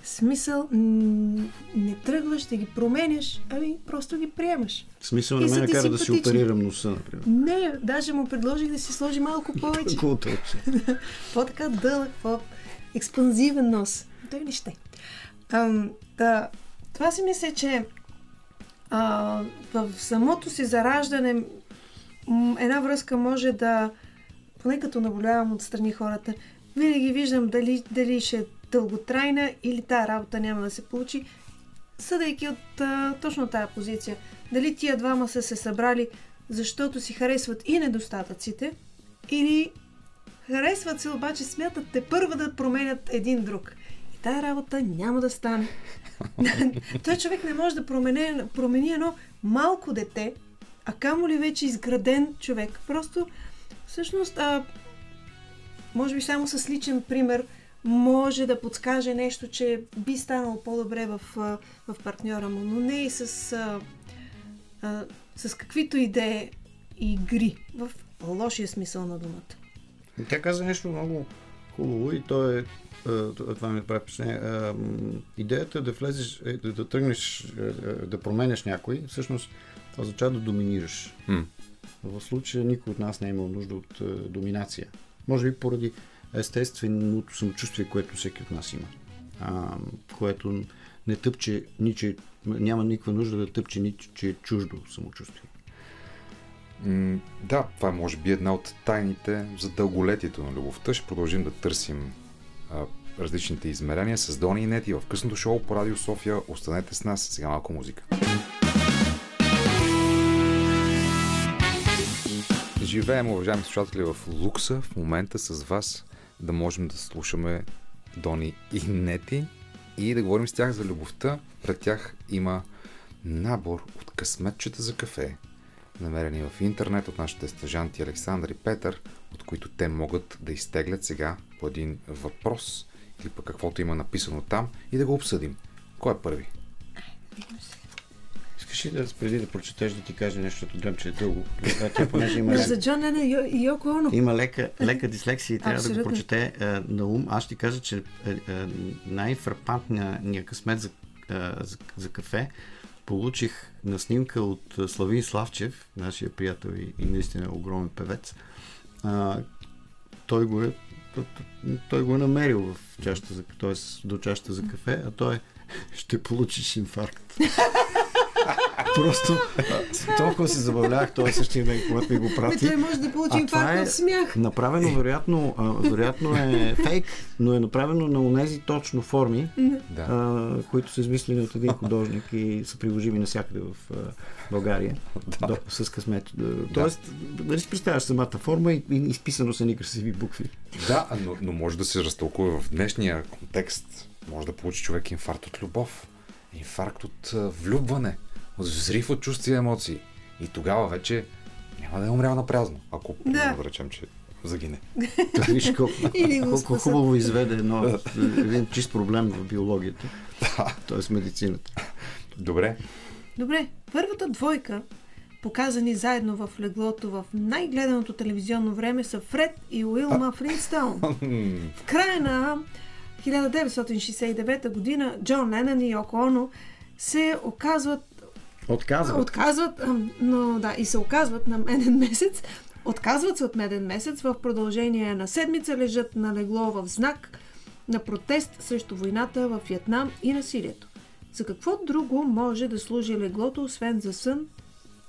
Смисъл, не тръгваш да ги променяш, ами просто ги приемаш. Смисъл И не са ме ти накара да си оперирам носа, например. Не, даже му предложих да си сложи малко повече. По-така дълъг, по-експанзивен нос. Той не ще. Ам, да, това си мисля, че а, в самото си зараждане една връзка може да, поне като наблюдавам отстрани хората, винаги виждам дали, дали ще е дълготрайна или тая работа няма да се получи, съдейки от а, точно тая позиция. Дали тия двама са се събрали, защото си харесват и недостатъците, или Харесват се, обаче смятат те първа да променят един друг. И тая работа няма да стане. Той човек не може да промени, промени едно малко дете, а камо ли вече изграден човек. Просто, всъщност, а, може би само с личен пример може да подскаже нещо, че би станало по-добре в, в партньора му, но не и с, а, а, с каквито и да е игри, в лошия смисъл на думата. Тя каза нещо много хубаво и то е а, това ми прави впечатление. Идеята е да влезеш, е, да, да тръгнеш, е, да променяш някой, всъщност това означава да доминираш. М. В случая никой от нас не е имал нужда от доминация. Може би поради естественото самочувствие, което всеки от нас има. А, което не тъпче, ниче, няма никаква нужда да тъпче ниче чуждо самочувствие. Да, това е може би една от тайните за дълголетието на любовта. Ще продължим да търсим а, различните измерения с Дони и Нети в късното шоу по Радио София. Останете с нас. Сега малко музика. Живеем, уважаеми слушатели, в лукса в момента с вас да можем да слушаме Дони и Нети и да говорим с тях за любовта. Пред тях има набор от късметчета за кафе, намерени в интернет от нашите стъжанти Александър и Петър, от които те могат да изтеглят сега по един въпрос или пък каквото има написано там и да го обсъдим. Кой е първи? Искаш ли да преди да прочетеш да ти кажа нещо, защото гледам, че е дълго. А тя понеже има, За Джон Ленън и Йо- и Йоко Оно. има лека, лека дислексия и трябва да го Абсолютно. прочете а, на ум. Аз ще ти кажа, че а, а, най-фрапантният ни късмет за, а, за, за кафе получих на снимка от Славин Славчев, нашия приятел и, и наистина огромен певец. А, той го е той го е намерил в чашата за, т.е. до чашата за кафе, а той е ще получиш инфаркт. Просто толкова се забавлявах този същия ден, когато ми го Ами прати. той може да получи инфаркт е от смях. Направено, вероятно, вероятно е фейк, но е направено на онези точно форми, Да. а, които са измислени от един художник и са приложими навсякъде в а, България. Да. До, с късмет. Тоест, дали си представяш самата форма и, и изписано са ни красиви букви. Да, но, но може да се разтълкува в днешния контекст. Може да получи човек инфаркт от любов, инфаркт от влюбване, взрив от чувства и емоции. И тогава вече няма да е умрял на празно, ако Да. да. речем, че загине. Виж колко, хубаво изведе едно, един чист проблем в биологията, т.е. медицината. Добре. Добре, първата двойка, показани заедно в леглото в най-гледаното телевизионно време са Фред и Уилма Флинстоун. В края на 1969 година Джон Ленън и Йоко Оно се оказват Отказва. Отказват, ам, но да, и се оказват на меден месец. Отказват се от меден месец в продължение на седмица лежат на легло в знак на протест срещу войната в Вьетнам и насилието. За какво друго може да служи леглото, освен за сън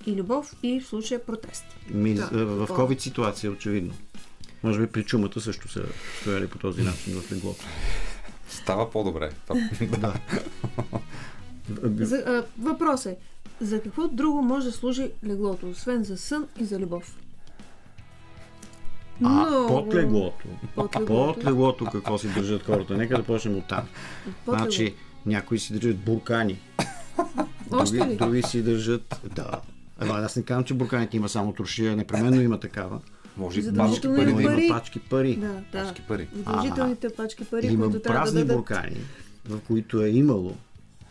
и любов и в случая протест? Ми, Да. а, в COVID ситуация, очевидно. Може би при чумата също са стояли по този начин в леглото. Става по-добре. Да. За, а, въпрос е, за какво друго може да служи леглото, освен за сън и за любов? А, Много- под леглото. Под леглото. Под леглото какво си държат хората. Нека да почнем от там. Под Значи, леглото. някои си държат буркани. Още Други, ли? други си държат... Да. Ама аз не казвам, че бурканите има само туршия. Непременно има такава. Може и пачки пари. Но да има. пари. пачки пари. Да, да. Пачки пари. Задължителните пачки пари, Има които трябва да празни дадат. буркани, в които е имало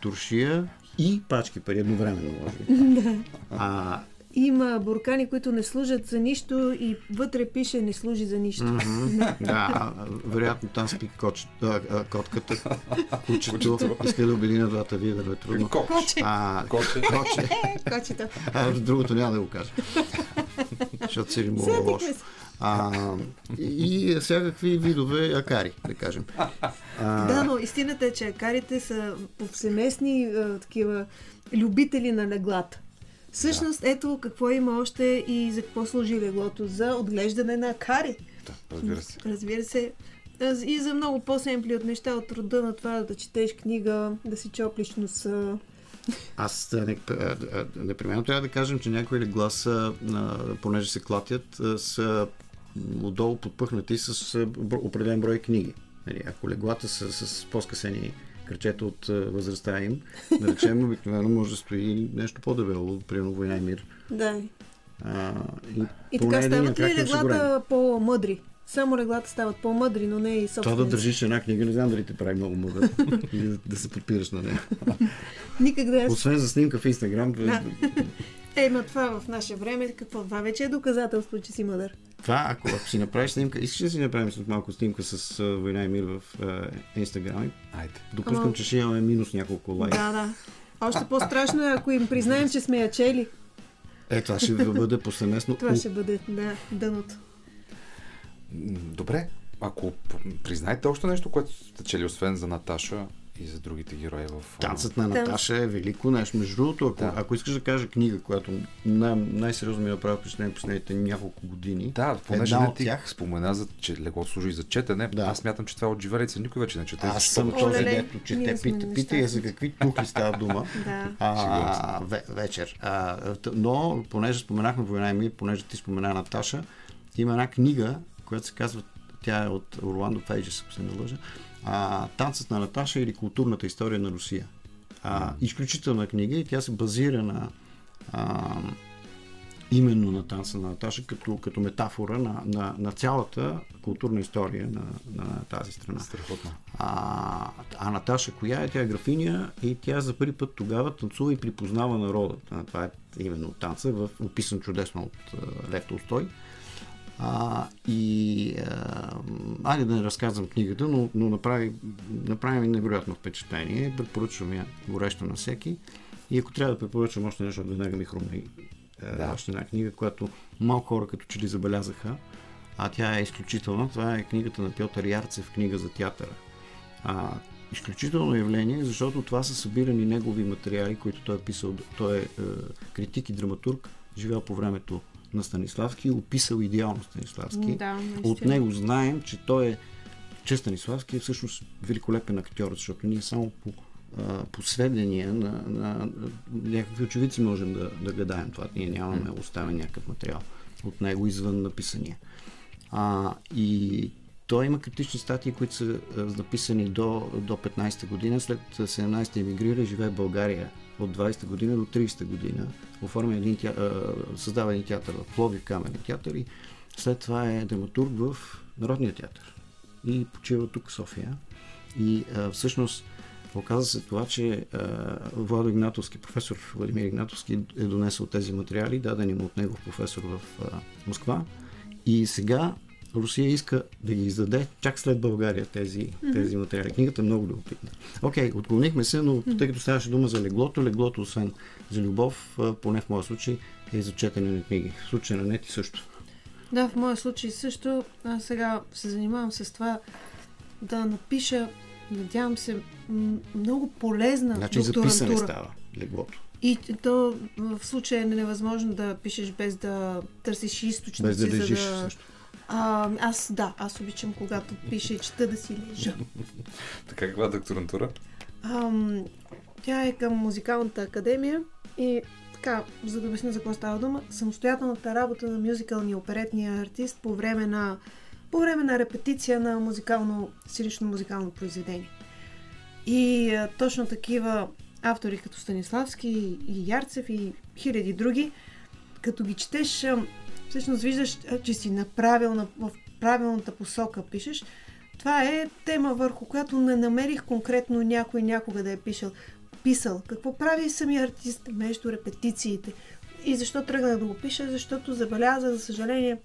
туршия и пачки пари едновременно, може би. А, Има буркани, които не служат за нищо и вътре пише не служи за нищо. да, вероятно там спи коч, а, а, котката, кучето, иска да обедина двата вида, да е трудно. Коч. А, Коче. коче. Кочето. А, другото няма да го кажа. Защото си му Сетихме лошо. А, и всякакви видове акари, да кажем. А, Да, но истината е, че акарите са повсеместни а, такива любители на леглата. Всъщност, ето какво има още и за какво служи леглото. За отглеждане на акари. Да, разбира се. Разбира се. И за много по-семпли от неща от рода на това да четеш книга, да си чоплиш носа. Аз непременно трябва да кажем, че някои легла са, понеже се клатят, са отдолу подпъхнати с определен брой книги. Нали, ако леглата са с по-скъсени кръчета от възрастта им, да речем, обикновено може да стои нещо по-дебело, примерно война и мир. Да. А, и, И така стават ли е леглата по-мъдри? Само леглата стават по-мъдри, но не и Това собствени. да държиш една книга, не знам дали те прави много мъдър. и да, да се подпираш на нея. Никак да е. Освен за снимка в Инстаграм, Да. Е, ма това в наше време, какво? Това вече е доказателство, че си мъдър. Това, ако, ако си направиш снимка, искаш да си направим след малко снимка с а, Война и мир в Инстаграм. Айде. Допускам, Ама- че ще имаме минус няколко лайка. Да, да. Още по-страшно е, ако им признаем, че сме я чели. Е, това ще бъде повсеместно. Това ще бъде, да, дъното. Добре, ако признаете още нещо, което сте чели, освен за Наташа и за другите герои в... Танцът на Наташа е велико нещо. Между другото, ако, Да. ако искаш да кажа книга, която най- най-сериозно ми направи впечатление последните няколко години, Да, понеже не ти тях, спомена, за, че легло служи за четене, Да. аз смятам, че това е от живелица никой вече не чете. аз съм този, дето чете. Пита, пита я за какви тухли става дума. Да. А, ве, вечер. А, но, понеже споменахме Война и мир, понеже ти спомена Наташа, има една книга, която се казва, тя е от Орландо Пейджес, ако се не лъжа, а, Танцът на Наташа или културната история на Русия. А, изключителна книга и тя се базира на а, именно на танца на Наташа като, като метафора на, на, на цялата културна история на, на тази страна. Страхотно. А, а Наташа коя е? Тя е графиня и тя за първи път тогава танцува и припознава народа. Това е именно танца, в, описан чудесно от Лев Толстой. А, и а, айде да не разказвам книгата, но, но направи, направи ми невероятно впечатление. Препоръчвам я горещо на всеки. И ако трябва да препоръчам още нещо, веднага ми хрумна Да. да. още една книга, която малко хора като че ли забелязаха, а тя е изключителна. Това е книгата на Пьотър Ярцев, книга за театъра. А, изключително явление, защото това са събирани негови материали, които той е писал. Той е, е критик и драматург, живял по времето на Станиславски и описал идеално Станиславски. Да. От него знаем, че той е че Станиславски е всъщност великолепен актьор, защото ние само по, а, по сведения на, на, някакви очевидци можем да, да гадаем това. Ние нямаме оставен някакъв материал от него извън написания. А, и той има критични статии, които са написани до, до 15-та година. След 17-та емигрира и живее в България от 20-та година до 30-та година. Оформя един театър, създава един театър в Пловдив камерен театър и след това е драматург в Народния театър. И почива тук в София. И а, всъщност оказа се това, че а, Владо Игнатовски, професор Владимир Игнатовски е донесъл тези материали, дадени му от негов професор в а, Москва. И сега Русия иска да ги издаде чак след България тези, mm-hmm. тези материали. Книгата е много любопитна. Окей, отклонихме се, но тъй като ставаше дума за леглото, леглото, освен за любов, поне в моя случай, е за четене на книги. В случая на Нети също. Да, в моя случай също. Аз сега се занимавам с това да напиша, надявам се, много полезна Значи за писане докторантура. става леглото. И то в случая е невъзможно да пишеш без да търсиш източници. Без да лежиш за да... също. А, аз да, аз обичам когато пиша и чета да си лежа. Така каква докторантура? Ам, тя е към музикалната академия и така, за да обясня за какво става дума, самостоятелната работа на мюзикълния оперетния артист по време на, по време на репетиция на музикално, сценично музикално произведение. И а, точно такива автори като Станиславски и Ярцев и хиляди други, като ги четеш, всъщност виждаш, че си на правилна, в правилната посока пишеш. Това е тема, върху която не намерих конкретно някой някога да е пишел. Писал. Какво прави самия артист между репетициите? И защо тръгнах да го пиша? Защото забелязах, за съжаление,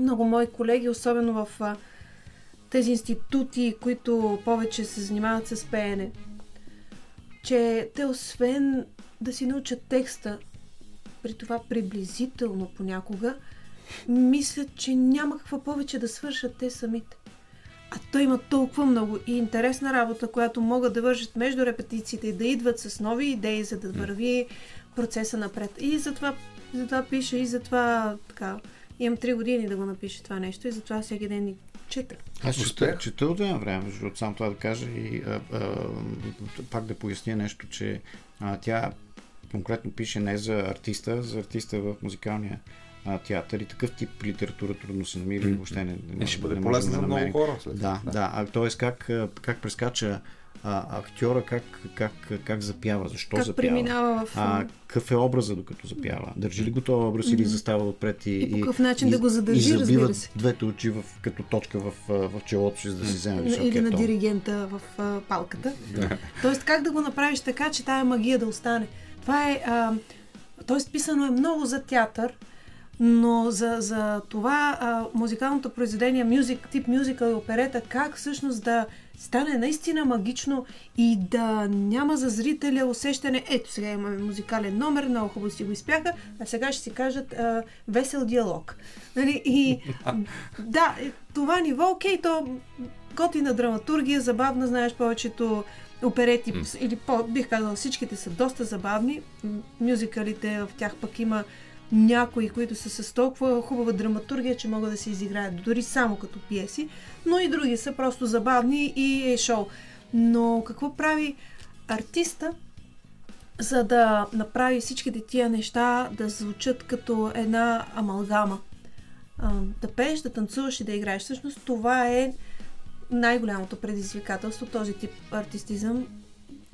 много мои колеги, особено в а, тези институти, които повече се занимават с пеене, че те освен да си научат текста, при това приблизително понякога, мислят, че няма какво повече да свършат те самите. А той има толкова много и интересна работа, която могат да вършат между репетициите и да идват с нови идеи, за да върви процеса напред. И затова, затова пиша и затова така. Имам три години да го напиша това нещо и затова всеки ден ни чета. Аз чета, чета от едно време, между другото, само това да кажа и а, а, пак да поясня нещо, че а, тя конкретно пише не за артиста, за артиста в музикалния а, театър и такъв тип литература трудно се намира и въобще не, не, И ще не бъде можем полезно да за много хора. След Да, това. да. А, т.е. как, как прескача а, актьора, как, как, как запява, защо как запява. преминава в... А, какъв е образа, докато запява? Държи ли го този образ или застава отпред и, И по какъв начин да го задържи, и забива разбира се. двете очи в, като точка в, в челото си, за да си вземе високия или на тон. диригента в а, палката. Тоест, как да го направиш така, че тая магия да остане? Това е. А, тоест, писано е много за театър, но за, за това а, музикалното произведение, мюзик, тип мюзикъл и оперета, как всъщност да стане наистина магично и да няма за зрителя усещане, ето сега имаме музикален номер, много хубаво си го изпяха, а сега ще си кажат а, весел диалог. Нали? И да, е, това ниво, окей, то готина драматургия, забавна, знаеш повечето оперети, М. или по, бих казала, всичките са доста забавни. Мюзикалите в тях пък има някои, които са с толкова хубава драматургия, че могат да се изиграят дори само като пиеси, но и други са просто забавни и е шоу. Но какво прави артиста, за да направи всичките тия неща да звучат като една амалгама? Да пееш, да танцуваш и да играеш. Всъщност това е най-голямото предизвикателство, този тип артистизъм.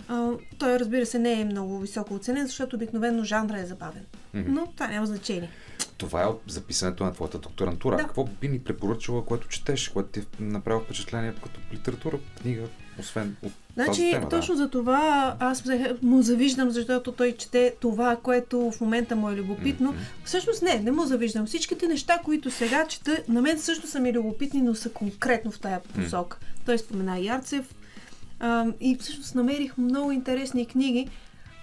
А, той, разбира се, не е много високо оценен, защото обикновено жанра е забавен. Мгм. Но това няма значение. Това е от записането на твоята докторантура. Да. Какво би ни препоръчала, което четеш, което ти е направило впечатление като литература, книга, освен от тази Значи, тема? точно да. за това аз му завиждам, защото той чете това, което в момента му е любопитно. Мгм. Всъщност не, не му завиждам. Всичките неща, които сега чета, на мен също са ми любопитни, но са конкретно в тая посока. Той спомена Ярцев а, и всъщност намерих много интересни книги,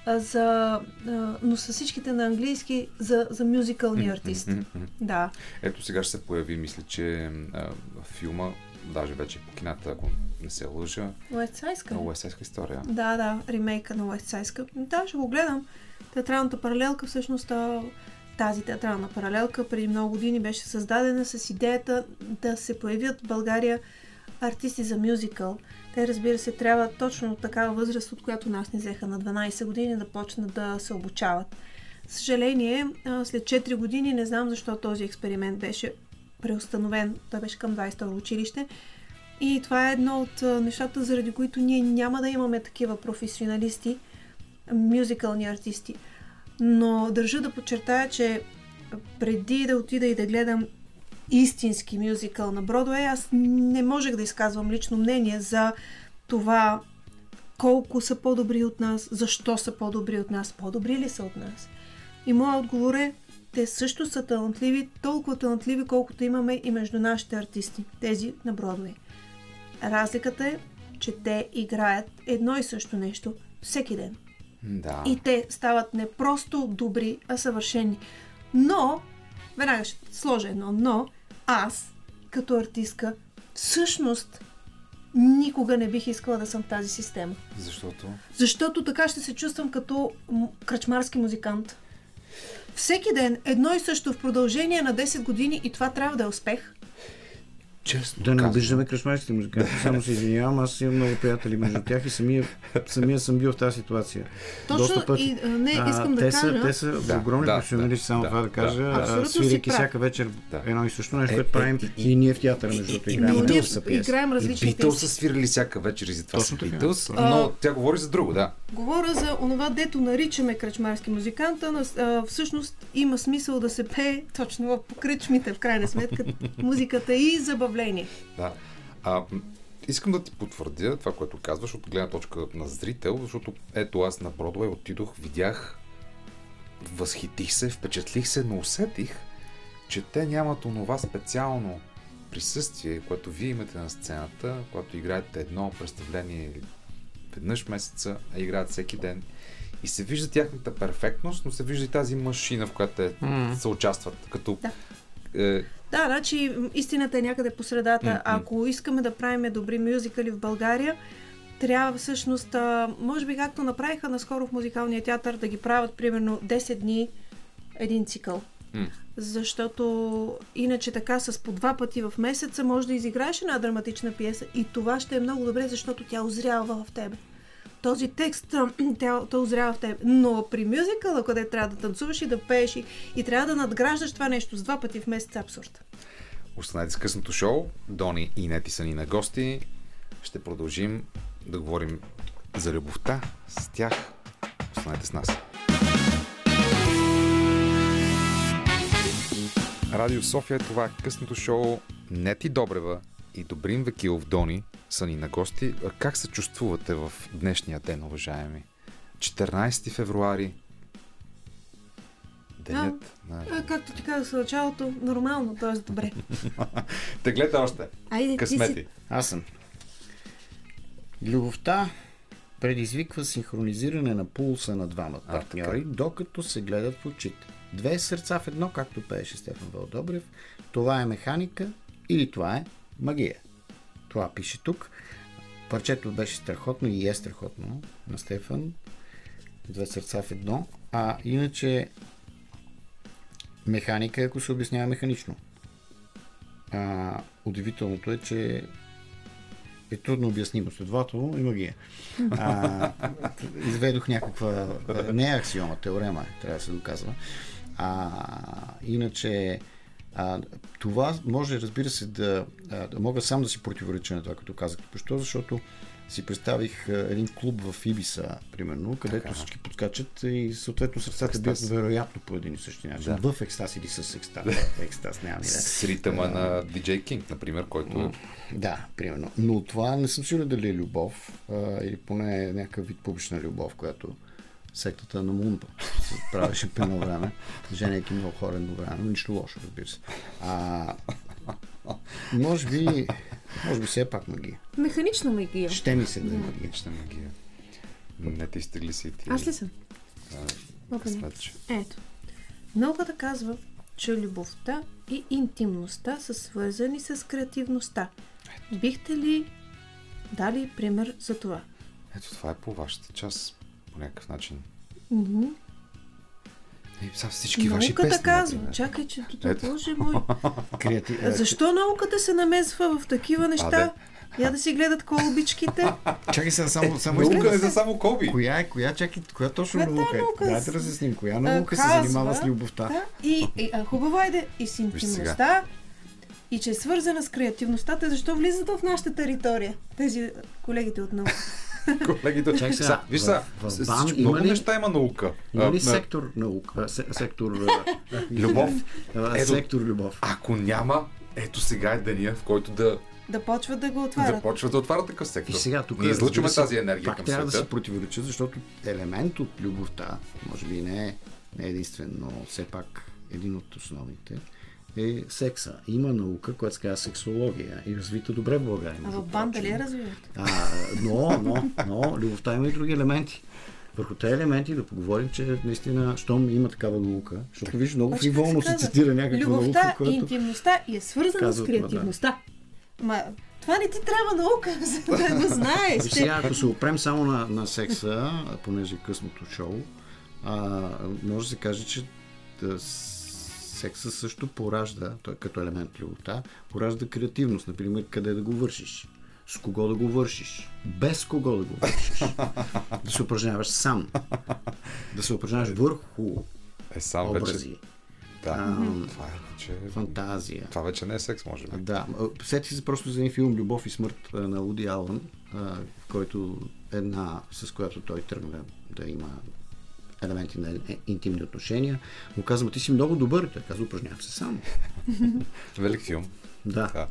а, за, а, но са всичките на английски за, за мюзикълни артисти. Мгм, мгм. Да. Ето сега ще се появи, мисля, че а, филма, даже вече по кината, ако не се лъжа, Уест Сайска. много есейска история. Да, да, ремейка на Уест Сайска. Да, ще го гледам. Театралната паралелка, всъщност тази театрална паралелка преди много години беше създадена с идеята да се появят в България артисти за мюзикъл. Те, разбира се, трябва точно от такава възраст, от която нас ни взеха на 12 години, да почнат да се обучават. Съжаление, след 4 години, не знам защо този експеримент беше преустановен. Той беше към 22 училище. И това е едно от нещата, заради които ние няма да имаме такива професионалисти, мюзикълни артисти. Но държа да подчертая, че преди да отида и да гледам истински мюзикъл на Бродвей, аз не можех да изказвам лично мнение за това колко са по-добри от нас, защо са по-добри от нас, по-добри ли са от нас. И моят отговор е, те също са талантливи, толкова талантливи, колкото имаме и между нашите артисти, тези на Бродвей. Разликата е, че те играят едно и също нещо всеки ден. Да. И те стават не просто добри, а съвършени. Но, веднага ще сложа едно но, аз, като артистка, всъщност никога не бих искала да съм в тази система. Защото Защото така ще се чувствам като кръчмарски музикант. Всеки ден едно и също в продължение на 10 години и това трябва да е успех. Често Да не обиждаме кръшмарските музиканти. Само се извинявам, аз имам много приятели между тях и самия, самия съм бил в тази ситуация. Точно Доста пъти. и не, искам а, да те кажа. Са, те са Да, огромни да, професионалисти, само да, това да кажа, да. прав. всяка вечер Да. едно и също нещо, Е, което е, правим и- и ние в театъра, между другото, и- играем. Ние Битълс са пиеси. играем различни Битълс песни. са свирили всяка вечер и затова са А- но тя говори за друго, да. Говоря за онова, дето наричаме кръчмарски музиканта, но а, всъщност има смисъл да се пее точно в покръчмите, в крайна сметка. Музиката и забавление. Да. А, искам да ти потвърдя това, което казваш от гледна точка на зрител, защото ето аз на Бродвей отидох, видях, възхитих се, впечатлих се, но усетих, че те нямат онова специално присъствие, което вие имате на сцената, когато играете едно представление веднъж месеца, а играят всеки ден. И се вижда тяхната перфектност, но се вижда и тази машина, в която те М. се участват. Като Да. е, Да, значи истината е някъде по средата. М-м. Ако искаме да правим добри мюзикали в България, трябва всъщност, а, може би както направиха наскоро в музикалния театър, да ги правят примерно 10 дни един цикъл. М. Защото иначе така с по два пъти в месеца може да изиграеш една драматична пиеса и това ще е много добре, защото тя озрява в тебе. Този текст, тя, той озрява в теб. Но при мюзикъла, къде трябва да танцуваш и да пееш и, и трябва да надграждаш това нещо с два пъти в месец, абсурд. Останете с късното шоу. Дони и Нети са ни на гости. Ще продължим да говорим за любовта с тях. Останете с нас. Радио София, това е късното шоу. Нети Добрева и Добрин Векилов Дони са ни на гости. А Как се чувствувате в днешния ден, уважаеми? 14 февруари. Денят на... А, както ти казах в началото, нормално, т.е. добре. Теглете още. Айде, ти Късмети. си. Аз съм. Любовта предизвиква синхронизиране на пулса на двамата А, партньори, така. докато се гледат в очите. Две сърца в едно, както пееше Стефан Вълдобрев. Това е механика или това е магия. Това пише тук. парчето беше страхотно и е страхотно на Стефан. Две сърца в едно. А иначе механика, ако се обяснява механично. А, удивителното е, че е трудно обяснимо, следователно и магия. А, изведох някаква, не е аксиома, теорема, е, трябва да се доказва. А, иначе, а, това може, разбира се, да, а, да мога сам да си противореча на това, като казах току защото си представих а, един клуб в Ибиса, примерно, където Така. всички подскачат и съответно сърцата бият вероятно по един и същи начин. Да. В екстаз или с екстаз. екстаз, няма идея. С ритъма на DJ King, например, който Да, примерно. Но това не съм сигурен дали е любов, а, или поне е някакъв вид публична любов, която сектата на Мунпа се правеше по едно време, женейки много хора едно време, но нищо лошо, разбира се. А, може би, може би все е пак магия. Механична магия. Ще ми се да е магия. ще магия. Не ти стигли си ти. Аз ли съм? Ето. Науката казва, че любовта и интимността са свързани с креативността. Бихте ли дали пример за това? Ето това е по вашата част, по някакъв начин. Мгм. И сега всички ваши Науката песни. казва. Ето, Чакай, че Ето. Ето. Боже мой. Креати... Защо науката се намесва в такива неща? Я да си гледат колбичките. Чакай сега, само, само Наука искам не да за само колби. Коя е, коя, чакай, коя точно Коя е наука е? наука? Дайте да разясним, коя наука се казва, занимава с любовта? Да, и, и а, хубаво е да и с интимността, и че е свързана с креативността. Те защо влизат в нашата територия? Тези колегите от наука. Колегите, Чакай сега, виж сега, много ли- неща има наука. Има ли а, сектор наука? се- Сектор... Любов. а, Ето. Сектор любов. Ако няма, ето сега е деня, в който да, Да почват да го да отварят. почва да отваря такъв сектор. И сега тук Ние излъчваме се, тази енергия пак към трябва да света. се противореча, защото елемент от любовта, може би не е, не е единствен, но все пак един от основните, е секса. Има наука, която се казва сексология и развита добре в България. А в банда ли? А, но, но, но, любовта има и други елементи. Върху тези елементи да поговорим, че наистина, щом има такава наука, защото виж, много фриволно се цитира някаква Любовта наука, която... интимността и е свързана казва с да. креативността. Ма, това не ти трябва наука, за да го знаеш. Виж сега, ако се опрем само на, на секса, понеже е късното шоу, а, може да се каже, че да, секса също поражда, той като елемент любовта, поражда креативност, например, къде да го вършиш, с кого да го вършиш, без кого да го вършиш, да се упражняваш сам, да се упражняваш върху Е, сам вече. образи, Да. Ам. Това е вече... фантазия. Това вече не е секс, може би. Да, а, сети се просто за един филм Любов и смърт а, на Уди Алън, а, в който една, с която той тръгна да има елементи на е- интимни отношения, му казва, ти си много добър. Той казва, упражнявам се сам. Велик филм. Да. Да,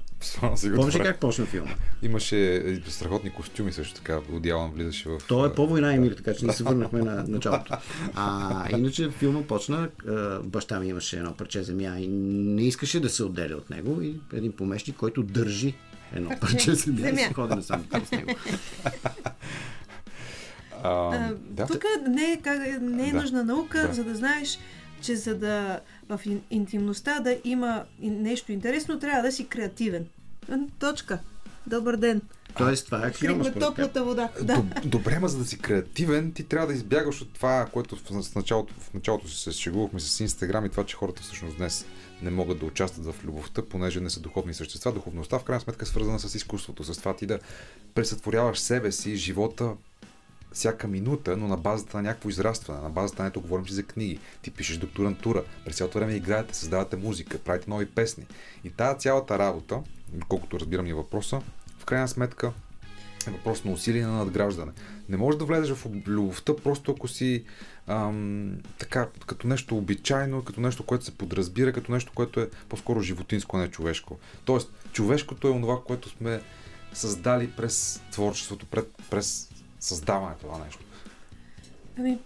Помниш как почна филма? Имаше е, страхотни костюми също така. Одялан влизаше в... То е по-война и мир, така че не се върнахме на началото. А иначе филма почна, а, баща ми имаше едно парче земя и не искаше да се отделя от него и един помещник, който държи едно парче земя, и земя. се ходи насам с него. А, А, да. Тук не е, как, не е Да. нужна наука, Да. за да знаеш, че за да в ин, интимността да има нещо интересно, трябва да си креативен. Точка. Добър ден. Тоест, това е теб. топлата вода. Да. Доб- Добре, ма за да си креативен, ти трябва да избягаш от това, което в в началото, в началото се шегувахме с Инстаграм и това, че хората всъщност днес не могат да участват в любовта, понеже не са духовни същества. Духовността в крайна сметка е свързана с изкуството, с това ти да пресътворяваш себе си, живота, всяка минута, но на базата на някакво израстване, на базата на ето говорим си за книги. Ти пишеш докторантура, през цялото време играете, създавате музика, правите нови песни. И тази цялата работа, колкото разбирам и въпроса, в крайна сметка е въпрос на усилие на надграждане. Не можеш да влезеш в любовта просто ако си ам, така, като нещо обичайно, като нещо, което се подразбира, като нещо, което е по-скоро животинско, а не човешко. Тоест, човешкото е онова, което сме създали през творчеството, пред, през създаването на нещо. Ами,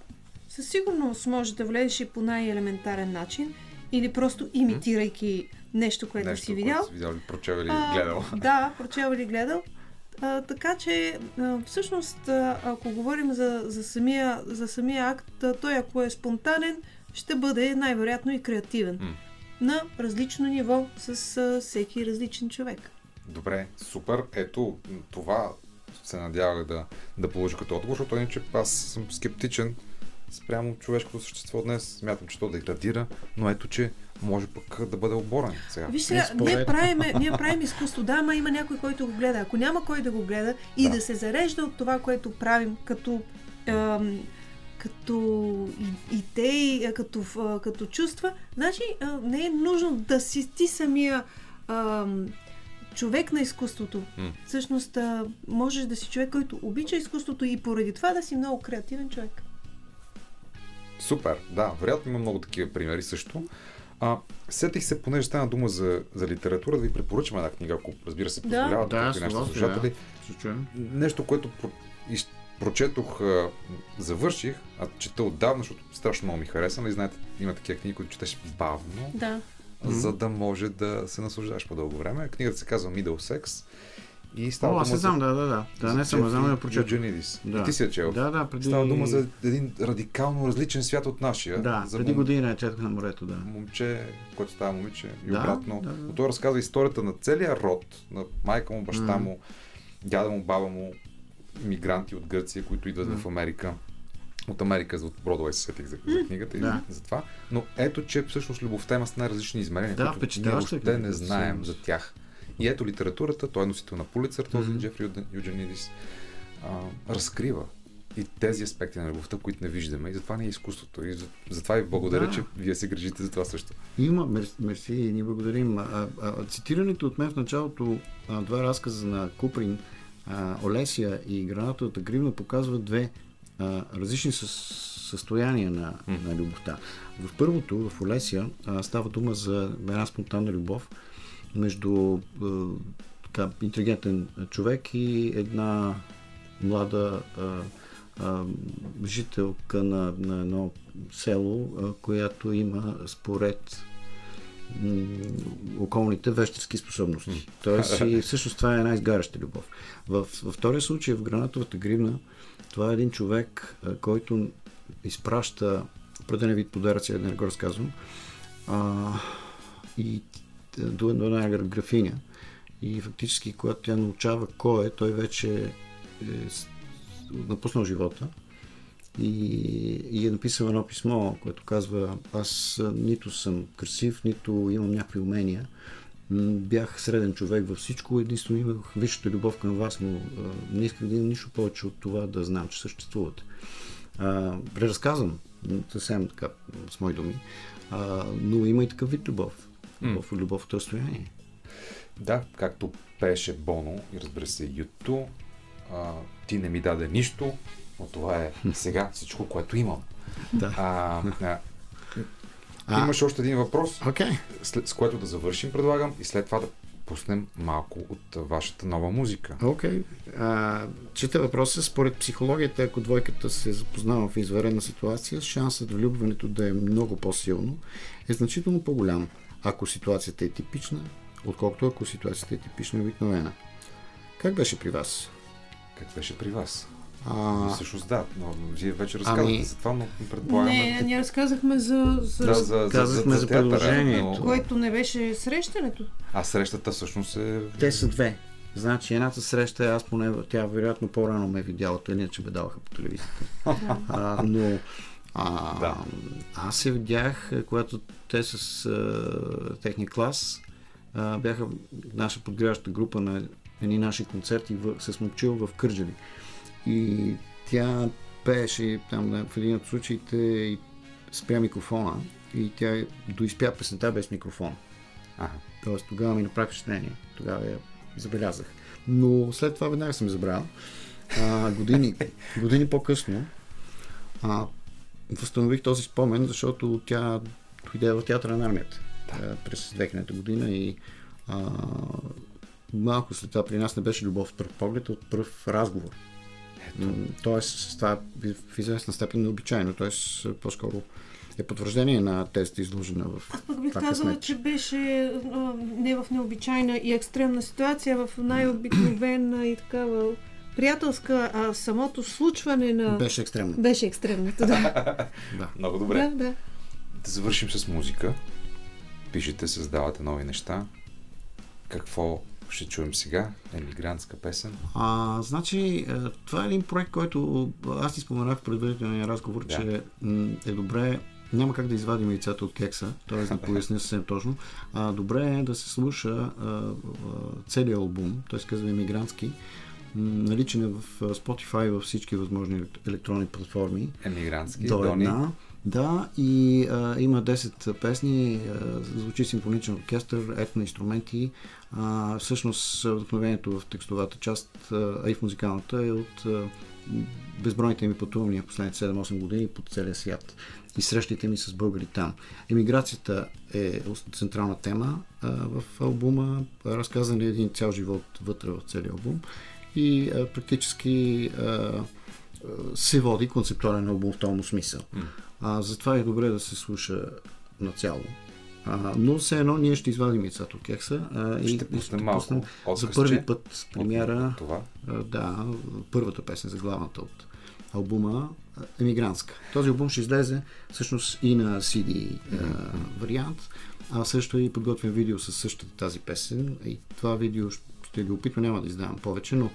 със сигурност може да влезеш и по най-елементарен начин или просто имитирайки нещо, което нещо, си видял. си видял прочел или А, гледал. Да, прочел или гледал. А, така че, а, всъщност, а, ако говорим за, за, самия, за самия акт, а, той ако е спонтанен, ще бъде най-вероятно и креативен. М. На различно ниво с а, всеки различен човек. Добре, супер. Ето, това се надявах да, да получа като отговор, защото иначе аз съм скептичен спрямо човешкото същество днес. Смятам, че то деградира, но ето, че може пък да бъде оборен сега. Виж сега, според- ние правим, ние правим изкуство, да, ама има някой, който го гледа. Ако няма кой да го гледа и Да. да, се зарежда от това, което правим като ам, като и- идеи, като, като чувства, значи не е нужно да си ти самия ам, човек на изкуството. М. Всъщност, а, можеш да си човек, който обича изкуството и поради това да си много креативен човек. Супер, да, вероятно има много такива примери също. А, сетих се, понеже стана дума за, за литература, да ви препоръчам една книга, ако разбира се Да. позволяват, Да, и нашите слушатели. Чуем. Нещо, което про, из, прочетох, а, завърших, а чета отдавна, защото страшно много ми хареса, нали знаете, има такива книги, които четеш бавно, Да. За да може да се наслаждаш по-дълго време. Книгата се казва Middle Sex и става О, аз не знам, да, да, да. Да, не съм, знам да я прочета. Юдженидис. Да. И ти си я чел. Да, да, преди... Става дума за един радикално различен свят от нашия. Да, за преди мом- година я четох на морето, да. момче, който става момиче и Да, обратно. да, да. Но той разказва историята на целия род, на майка му, баща М. му, дяда му, баба му, мигранти от Гърция, които идват М. в Америка. От Америка, от Бродвей се сетих за, за книгата и Да. за това. Но ето, че всъщност любовта има с най-различни измерения, Да, които ние книга, не знаем за тях. И ето литературата, той е носител на Пулицър, този Мгм. Джефри Юд- Юдженидис, а, разкрива и тези аспекти на любовта, които не виждаме. И затова не е изкуството. И за- затова ви благодаря, Да. че вие се грижите за това също. Има, мерси, мерси и ние благодарим. А, а, цитираните от мен в началото а, два разказа на Куприн, а, Олесия и Гранатовата гривна показват две а, различни със, състояния на, на любовта. В първото, в Олесия, а, става дума за една спонтанна любов между а, така, интелигентен човек и една млада а, а, жителка на, на едно село, а, която има според околните вещерски способности. Тоест, и всъщност това е една изгаряща любов. В, във втория случай, в гранатовата гривна, това е един човек, който изпраща определен вид подаръци, да не го разказвам, а, и до, до една графиня. И фактически, когато тя научава кой е, той вече е напуснал живота и, и е написал едно писмо, което казва аз нито съм красив, нито имам някакви умения. Бях среден човек във всичко, единствено имах висшата любов към вас, но не исках да имам нищо повече от това да знам, че съществувате. А, преразказвам съвсем така с мои думи, а, но има и такъв вид любов. Любов, любов от разстояние. Да, както пееше Боно и разбира се Юту, а, ти не ми даде нищо, но това е сега всичко, което имам. Да. А, а, А. имаш още един въпрос, Окей. след, с което да завършим, предлагам, и след това да пуснем малко от вашата нова музика. Окей. Okay. Чета въпроса. Според психологията, ако двойката се запознава в извънредна ситуация, шансът влюбването да е много по-силно е значително по-голям, ако ситуацията е типична, отколкото ако ситуацията е типична и обикновена. Как беше при вас? Как беше при вас? А, Всъщност да, но вие вече разказвате Ами- за това, но предполагам... Не, ние разказахме за, за, да, за, за, Казахме за, за театъра, предложението. но- което не беше срещането. А срещата всъщност е... те са две. Значи едната среща, аз поне, тя вероятно по-рано ме е видяла, той иначе ме даваха по телевизията. а, но а, Да. аз се видях, когато те с а, техния клас а, бяха наша подгряваща група на едни наши концерти в, с Момчил в Кърджали. И тя пееше там в един от случаите и спря микрофона и тя доизпя песента без микрофон. Ага. Тоест тогава ми направи впечатление. Тогава я забелязах. Но след това веднага съм забравил. А, години, години по-късно а, възстанових този спомен, защото тя дойде в театъра на армията да. през 2000 година и а, малко след това при нас не беше любов от пръв поглед, от пръв разговор. Тоест, това е в известна степен необичайно. Тоест, по-скоро е потвърждение на тезата изложена в Аз пък бих казала, че беше а, не в необичайна и екстремна ситуация, в най-обикновена и такава приятелска, а самото случване на... Беше екстремно. Беше екстремното, да. Много добре. да, да. Да завършим с музика. Пишете, създавате нови неща. Какво ще чуем сега? Емигрантска песен. А, значи, е, това е един проект, който аз ти споменах в предварителния разговор, Да. че е добре няма как да извадим яйцата от кекса, т.е. да поясня съвсем точно. А, добре е да се слуша а, а, целият албум, той се казва Емигрантски. Наличен е в Spotify във всички възможни електронни платформи. Емигрантски. До Дони. една. Да, и а, има 10 песни, а, звучи симфоничен оркестър, етно инструменти. А, всъщност вдъхновението в текстовата част, а, и в музикалната е от а, безбройните ми пътувания в последните 7-8 години по целия свят и срещите ми с българи там. Емиграцията е централна тема а, в албума, разказан е един цял живот вътре в целия албум и а, практически а, се води концептуален албум в този смисъл. А, затова е добре да се слуша нацяло. А, но все едно ние ще извадим яйцата от кекса а, и Ще пуснем малко за първи път премиера това. а, да, първата песен за главната от албума Емигрантска. Този албум ще излезе всъщност и на CD а, вариант, а също и подготвям видео с същата тази песен и това видео ще ви опитвам, няма да издавам повече, но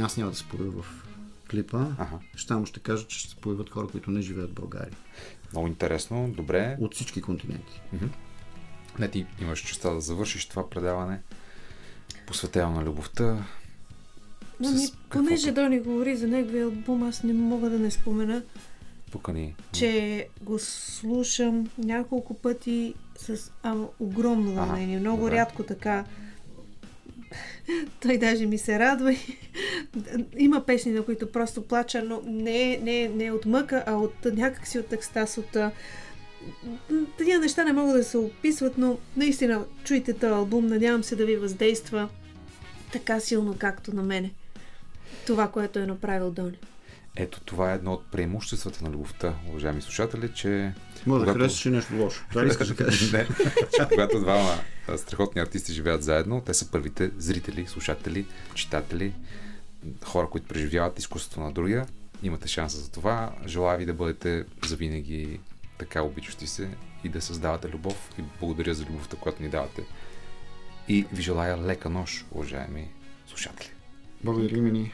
аз няма да се появя в клипа. Ага. Ще му ще кажа, че ще се появят хора, които не живеят в България. Много интересно. Добре. От всички континенти. Не, ти имаш честа да завършиш това предаване посветено на любовта. Ами, С понеже? Дони говори за неговия албум, аз не мога да не спомена, Покани. че го слушам няколко пъти с а, огромно Ага, вълнение. Много добре. рядко така. Той даже ми се радва. Има песни, на които просто плача, но не, е- не, е- не е от мъка, а от някакси от екстаз, от... Тия неща не могат да се описват, но наистина чуйте този албум. Надявам се да ви въздейства така силно, както на мене. Това, което е направил Дони. Ето това е едно от преимуществата на любовта, уважаеми слушатели, че Може да Когато- харесаш и нещо лошо. Това ли искаш да кажеш? Не, че когато двама страхотни артисти живеят заедно, те са първите зрители, слушатели, читатели, хора, които преживяват изкуството на другия. Имате шанса за това. Желая ви да бъдете завинаги така обичащи се и да създавате любов. И благодаря за любовта, която ни давате. И ви желая лека нощ, уважаеми слушатели. Благодарим и.